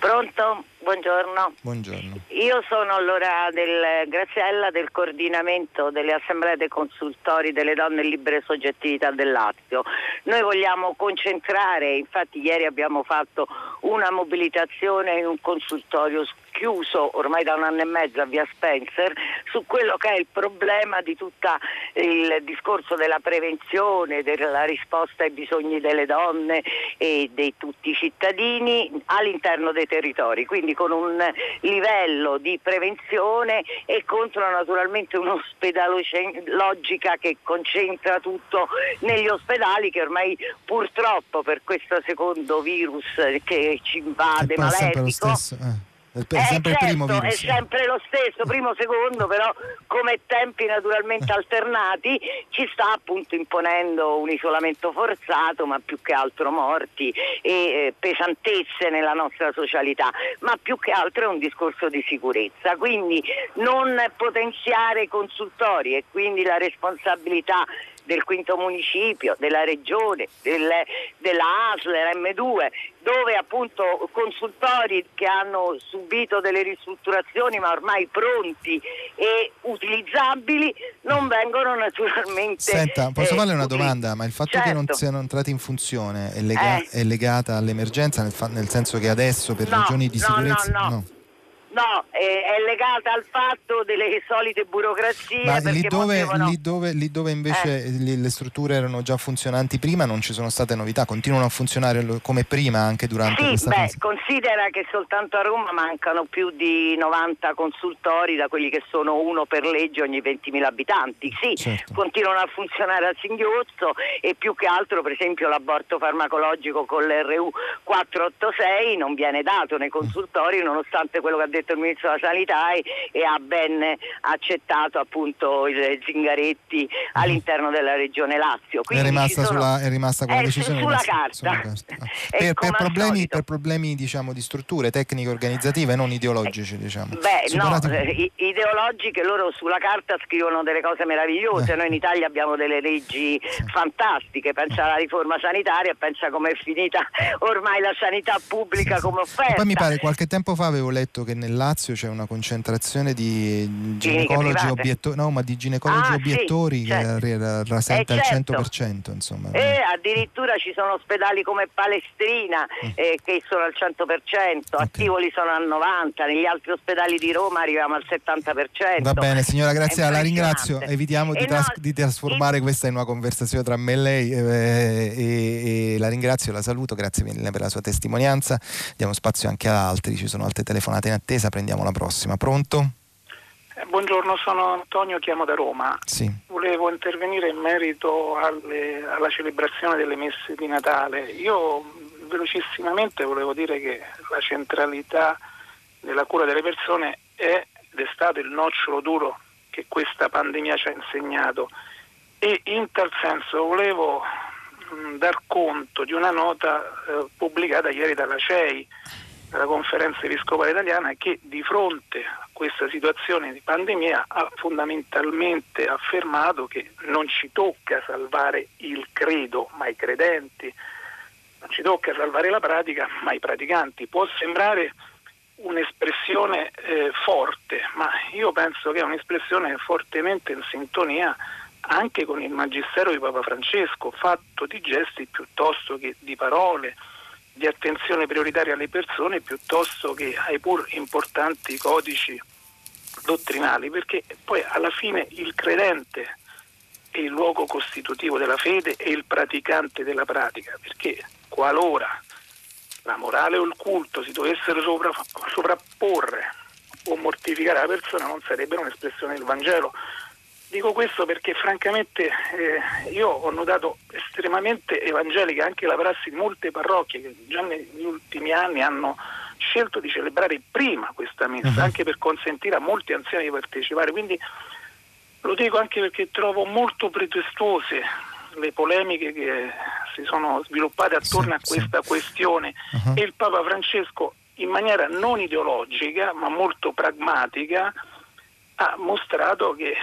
Pronto? Buongiorno. Buongiorno. Io sono allora del Graziella del coordinamento delle assemblee dei consultori delle donne libere soggettività del Lazio. Noi vogliamo concentrare, infatti ieri abbiamo fatto una mobilitazione in un consultorio chiuso ormai da un anno e mezzo a via Spencer su quello che è il problema di tutto il discorso della prevenzione, della risposta ai bisogni delle donne e di tutti i cittadini all'interno dei territori, quindi con un livello di prevenzione e contro naturalmente un'ospedalogica che concentra tutto negli ospedali che ormai purtroppo per questo secondo virus che ci invade maledico è sempre, eh, certo, è sempre lo stesso, primo, secondo, però come tempi naturalmente alternati ci sta appunto imponendo un isolamento forzato, ma più che altro morti e eh, pesantezze nella nostra socialità, ma più che altro è un discorso di sicurezza. Quindi non potenziare i consultori e quindi la responsabilità del quinto municipio, della regione, del, della ASLER M2, dove appunto consultori che hanno subito delle ristrutturazioni ma ormai pronti e utilizzabili non vengono naturalmente. Senta, posso eh, farle una domanda? Ma il fatto certo. che non certo. siano entrati in funzione è, lega- eh. è legata all'emergenza, nel, fa- nel, senso che adesso per no, ragioni di sicurezza. no. no. no. No, è, è, legata al fatto delle solite burocrazie. Ma lì dove, potevano... lì, dove, lì dove, invece eh. le strutture erano già funzionanti prima non ci sono state novità, continuano a funzionare come prima anche durante sì, questa beh, fase? considera che soltanto a Roma mancano più di 90 consultori da quelli che sono uno per legge ogni 20.000 abitanti. Sì, certo. continuano a funzionare a singhiozzo e più che altro per esempio l'aborto farmacologico con l'RU 486 non viene dato nei consultori nonostante quello che ha detto detto il Ministro della Sanità e, e ha ben accettato appunto il Zingaretti all'interno della Regione Lazio. È rimasta, sono... sulla, è rimasta, con la decisione sulla carta. Sulla carta. Ah. per, per, problemi, per, problemi, diciamo, di strutture tecniche organizzative, non ideologici. Eh, diciamo. Beh, Superati... no, eh, ideologiche loro sulla carta scrivono delle cose meravigliose. Eh. Noi in Italia abbiamo delle leggi sì. fantastiche, pensa alla riforma sanitaria, pensa com'è finita ormai la sanità pubblica sì, come offerta. E poi mi pare qualche tempo fa avevo letto che nel Lazio c'è una concentrazione di ginecologi, obietto- no, ma di ginecologi ah, obiettori sì, certo. che rasenta eh, certo. al 100%. Insomma. E eh, addirittura ci sono ospedali come Palestrina mm. eh, che sono al 100%, okay. a Tivoli sono al 90%, negli altri ospedali di Roma arriviamo al 70%. Va bene signora Grazia, la ringrazio, evitiamo di, tras- no, di trasformare in... questa in una conversazione tra me e lei eh, e, e la ringrazio, la saluto, grazie mille per la sua testimonianza, diamo spazio anche ad altri, ci sono altre telefonate in attesa attesa, prendiamo la prossima. Pronto? Eh, buongiorno, sono Antonio, chiamo da Roma. Sì. Volevo intervenire in merito alle, alla celebrazione delle messe di Natale. Io velocissimamente volevo dire che la centralità della cura delle persone è ed è stato il nocciolo duro che questa pandemia ci ha insegnato e in tal senso volevo mh, dar conto di una nota eh, pubblicata ieri dalla CEI della conferenza episcopale italiana che di fronte a questa situazione di pandemia ha fondamentalmente affermato che non ci tocca salvare il credo ma i credenti, non ci tocca salvare la pratica ma i praticanti. Può sembrare un'espressione eh, forte, ma io penso che è un'espressione fortemente in sintonia anche con il magistero di Papa Francesco, fatto di gesti piuttosto che di parole di attenzione prioritaria alle persone piuttosto che ai pur importanti codici dottrinali, perché poi alla fine il credente è il luogo costitutivo della fede e il praticante della pratica, perché qualora la morale o il culto si dovessero sovra, sovrapporre o mortificare la persona non sarebbero un'espressione del Vangelo, Dico questo perché francamente eh, io ho notato estremamente evangelica anche la prassi di molte parrocchie che già negli ultimi anni hanno scelto di celebrare prima questa messa, uh-huh. anche per consentire a molti anziani di partecipare. Quindi lo dico anche perché trovo molto pretestuose le polemiche che si sono sviluppate attorno sì, a questa sì. questione uh-huh. e il Papa Francesco in maniera non ideologica ma molto pragmatica ha mostrato che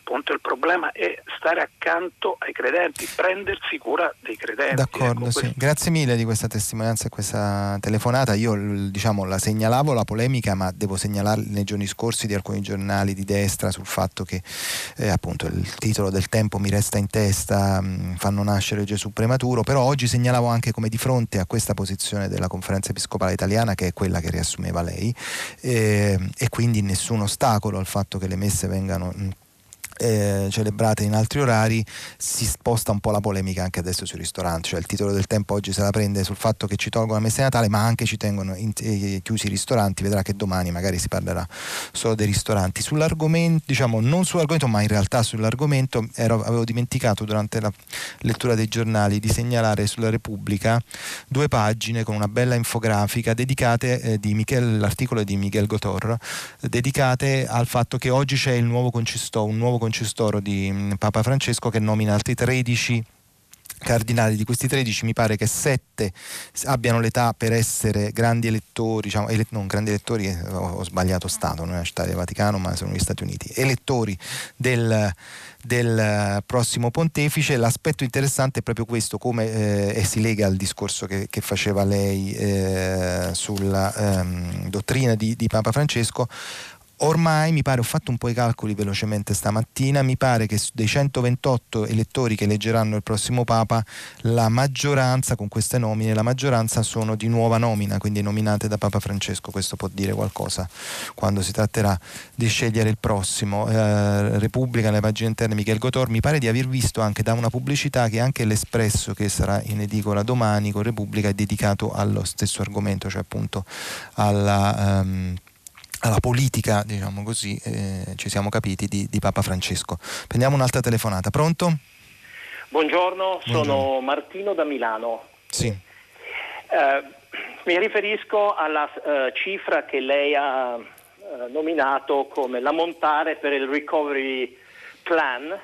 appunto il problema è stare accanto ai credenti, prendersi cura dei credenti. D'accordo, ecco, sì. Grazie mille di questa testimonianza e questa telefonata. Io diciamo, la segnalavo la polemica, ma devo segnalare nei giorni scorsi di alcuni giornali di destra sul fatto che eh, appunto il titolo del tempo mi resta in testa, mh, mm, fanno nascere Gesù prematuro, però oggi segnalavo anche come di fronte a questa posizione della conferenza episcopale italiana, che è quella che riassumeva lei, eh, e quindi nessun ostacolo al fatto che le messe vengano mh, eh, celebrate in altri orari, si sposta un po' la polemica anche adesso sui ristoranti, cioè il titolo del tempo oggi se la prende sul fatto che ci tolgono la messa di Natale, ma anche ci tengono in, eh, chiusi i ristoranti, vedrà che domani magari si parlerà solo dei ristoranti. Sull'argomento, diciamo non sull'argomento, ma in realtà sull'argomento ero, avevo dimenticato durante la lettura dei giornali di segnalare sulla Repubblica due pagine con una bella infografica dedicate eh, di Michel, l'articolo di Miguel Gotor, dedicate al fatto che oggi c'è il nuovo concistò, un nuovo concistò concistoro di mm, Papa Francesco che nomina altri 13 cardinali, di questi 13 mi pare che 7 abbiano l'età per essere grandi elettori, diciamo, ele- non grandi elettori, eh, ho, ho, sbagliato Stato, non è la città del Vaticano ma sono gli Stati Uniti, elettori del, del prossimo pontefice. L'aspetto interessante è proprio questo, come eh, e si lega al discorso che, che faceva lei eh, sulla ehm, dottrina di, di Papa Francesco Ormai mi pare, ho fatto un po' i calcoli velocemente stamattina, mi pare che dei 128 elettori che eleggeranno il prossimo Papa, la maggioranza con queste nomine, la maggioranza sono di nuova nomina, quindi nominate da Papa Francesco, questo può dire qualcosa quando si tratterà di scegliere il prossimo. Eh, Repubblica, nelle pagine interne Michel Gotor, mi pare di aver visto anche da una pubblicità che anche l'Espresso che sarà in edicola domani con Repubblica è dedicato allo stesso argomento, cioè appunto alla... Um, alla politica, diciamo così, eh, ci siamo capiti, di, di, Papa Francesco. Prendiamo un'altra telefonata. Pronto? Buongiorno, Buongiorno. sono Martino da Milano. Sì. Eh, mi riferisco alla uh, cifra che lei ha uh, nominato come la montare per il recovery plan.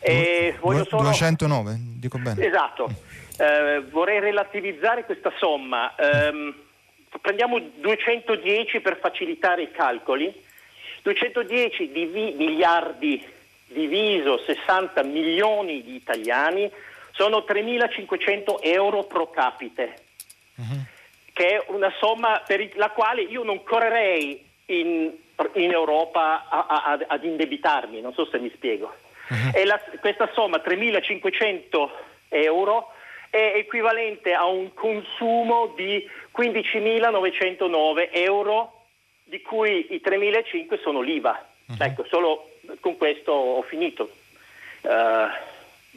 E du- voglio solo... 209, dico bene. Esatto. Uh, vorrei relativizzare questa somma. Um, prendiamo 210 per facilitare i calcoli, 210 divi- miliardi diviso 60 milioni di italiani sono 3.500 euro pro capite, uh-huh. che è una somma per la quale io non correrei in, in Europa a, a, ad indebitarmi, non so se mi spiego. Uh-huh. La, questa somma 3.500 euro è equivalente a un consumo di 15.909 euro, di cui i 3.500 sono l'IVA. Uh-huh. Ecco, solo con questo ho finito. Uh,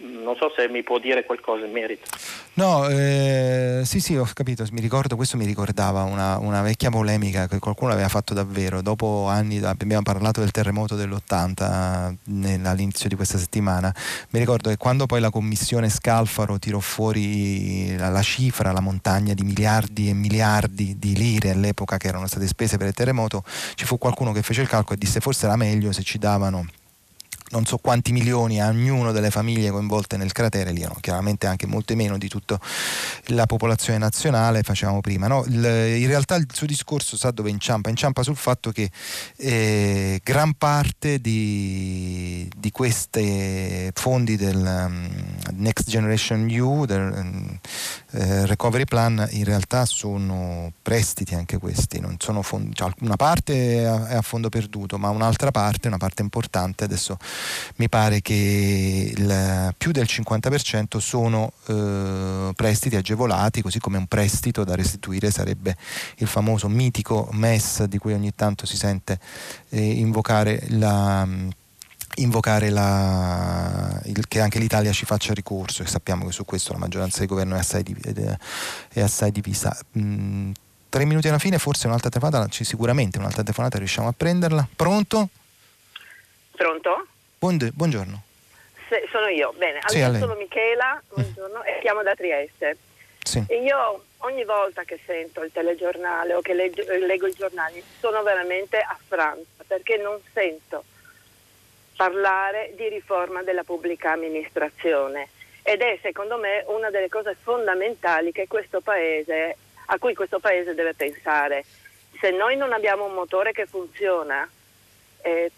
non so se mi può dire qualcosa in merito. No, eh, sì, sì, ho capito, mi ricordo, questo mi ricordava una, una, vecchia polemica che qualcuno aveva fatto davvero. Dopo anni, abbiamo parlato del terremoto dell'80 all'inizio di questa settimana. Mi ricordo che quando poi la commissione Scalfaro tirò fuori la, la cifra, la montagna di miliardi e miliardi di lire all'epoca che erano state spese per il terremoto, ci fu qualcuno che fece il calcolo e disse forse era meglio se ci davano non so quanti milioni a ognuno delle famiglie coinvolte nel cratere, lì erano chiaramente anche molte meno di tutta la popolazione nazionale, facevamo prima. No? Il, in realtà il suo discorso sa dove inciampa? Inciampa sul fatto che eh, gran parte di, di questi fondi del um, Next Generation EU, del um, eh, Recovery Plan, in realtà sono prestiti anche questi, non sono fondi, cioè, una parte è a, è a fondo perduto, ma un'altra parte, una parte importante adesso mi pare che il, più del 50% sono eh, prestiti agevolati, così come un prestito da restituire sarebbe il famoso mitico MES di cui ogni tanto si sente eh, invocare la invocare la, il, che anche l'Italia ci faccia ricorso e sappiamo che su questo la maggioranza di governo è assai, è assai divisa. Mm, tre minuti alla fine, forse un'altra telefonata, sicuramente un'altra telefonata riusciamo a prenderla. Pronto? Pronto? Buongiorno. Se, sono io, bene. Allora, sì, sono Michela, buongiorno, mm. e chiamo da Trieste. Sì. E io ogni volta che sento il telegiornale o che leggo, leggo i giornali sono veramente affranta perché non sento parlare di riforma della pubblica amministrazione ed è secondo me una delle cose fondamentali paese, a cui questo paese deve pensare. Se noi non abbiamo un motore che funziona, eh,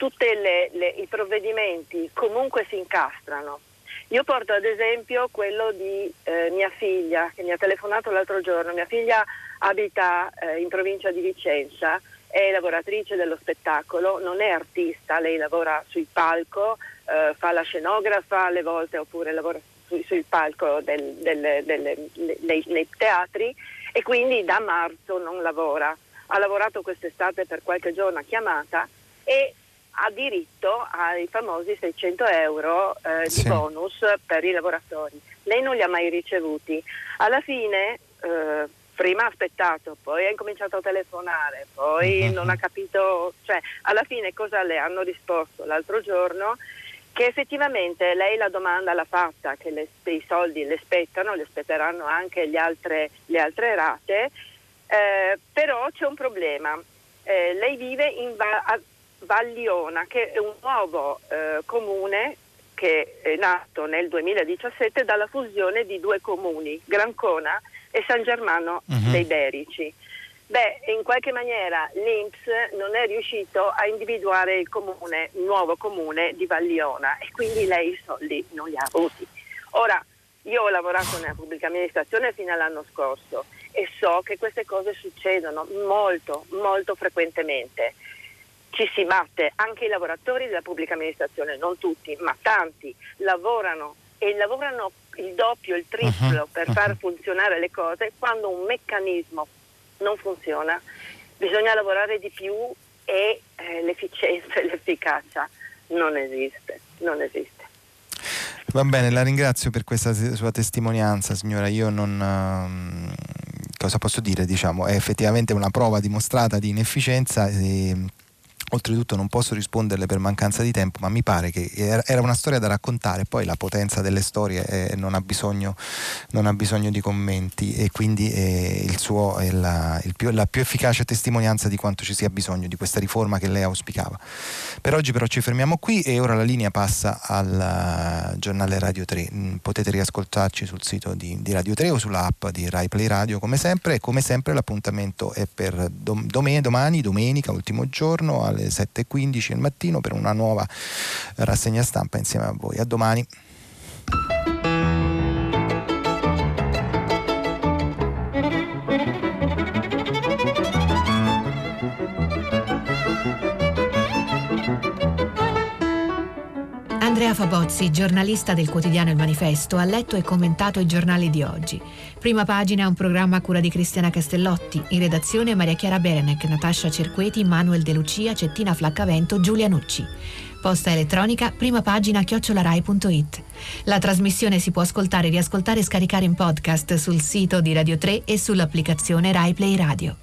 tutti i provvedimenti comunque si incastrano. Io porto ad esempio quello di eh, mia figlia, che mi ha telefonato l'altro giorno. Mia figlia abita eh, in provincia di Vicenza, è lavoratrice dello spettacolo, non è artista, lei lavora sul palco, eh, fa la scenografa alle volte oppure lavora sul, sul palco del, del, del, nei, nei teatri e quindi da marzo non lavora. Ha lavorato quest'estate per qualche giorno a chiamata e ha diritto ai famosi 600 euro eh, di sì. bonus per i lavoratori. Lei non li ha mai ricevuti. Alla fine, eh, prima ha aspettato, poi ha incominciato a telefonare, poi uh-huh. non ha capito, cioè alla fine cosa le hanno risposto l'altro giorno? Che effettivamente lei la domanda l'ha fatta, che le, i soldi le spettano, le spetteranno anche altre, le altre rate, eh, però c'è un problema. Eh, lei vive in, a, Valliona, che è un nuovo eh, comune che è nato nel 2017 dalla fusione di due comuni, Grancona e San Germano uh-huh. dei Berici. Beh, in qualche maniera l'Inps non è riuscito a individuare il comune, il nuovo comune di Valliona e quindi lei i soldi non li ha avuti. Ora, io ho lavorato nella pubblica amministrazione fino all'anno scorso e so che queste cose succedono molto, molto frequentemente ci si batte, anche i lavoratori della pubblica amministrazione, non tutti, ma tanti, lavorano e lavorano il doppio, il triplo uh-huh, per uh-huh. far funzionare le cose, quando un meccanismo non funziona bisogna lavorare di più e eh, l'efficienza e l'efficacia non esiste, non esiste. Va bene, la ringrazio per questa sua testimonianza, signora. Io non... Um, cosa posso dire? Diciamo, è effettivamente una prova dimostrata di inefficienza. E, Oltretutto non posso risponderle per mancanza di tempo, ma mi pare che era una storia da raccontare, poi la potenza delle storie eh, non, ha bisogno, non, ha bisogno, di commenti e quindi eh, il suo è la, il più, la, più, efficace testimonianza di quanto ci sia bisogno di questa riforma che lei auspicava. Per oggi però ci fermiamo qui e ora la linea passa al uh, giornale Radio 3. Mm, potete riascoltarci sul sito di, di Radio 3 o sull'app di Rai Play Radio come sempre e come sempre l'appuntamento è per dom- domani, domenica, ultimo giorno alle alle 7.15 del mattino per una nuova rassegna stampa insieme a voi. A domani. Andrea Fabozzi, giornalista del quotidiano Il Manifesto, ha letto e commentato i giornali di oggi. Prima pagina un programma a cura di Cristiana Castellotti, in redazione Maria Chiara Berenec, Natascia Cerqueti, Manuel De Lucia, Cettina Flaccavento, Giulia Nucci. Posta elettronica, prima pagina chiocciolarai.it. La trasmissione si può ascoltare, riascoltare e scaricare in podcast sul sito di Radio 3 e sull'applicazione Rai Play Radio.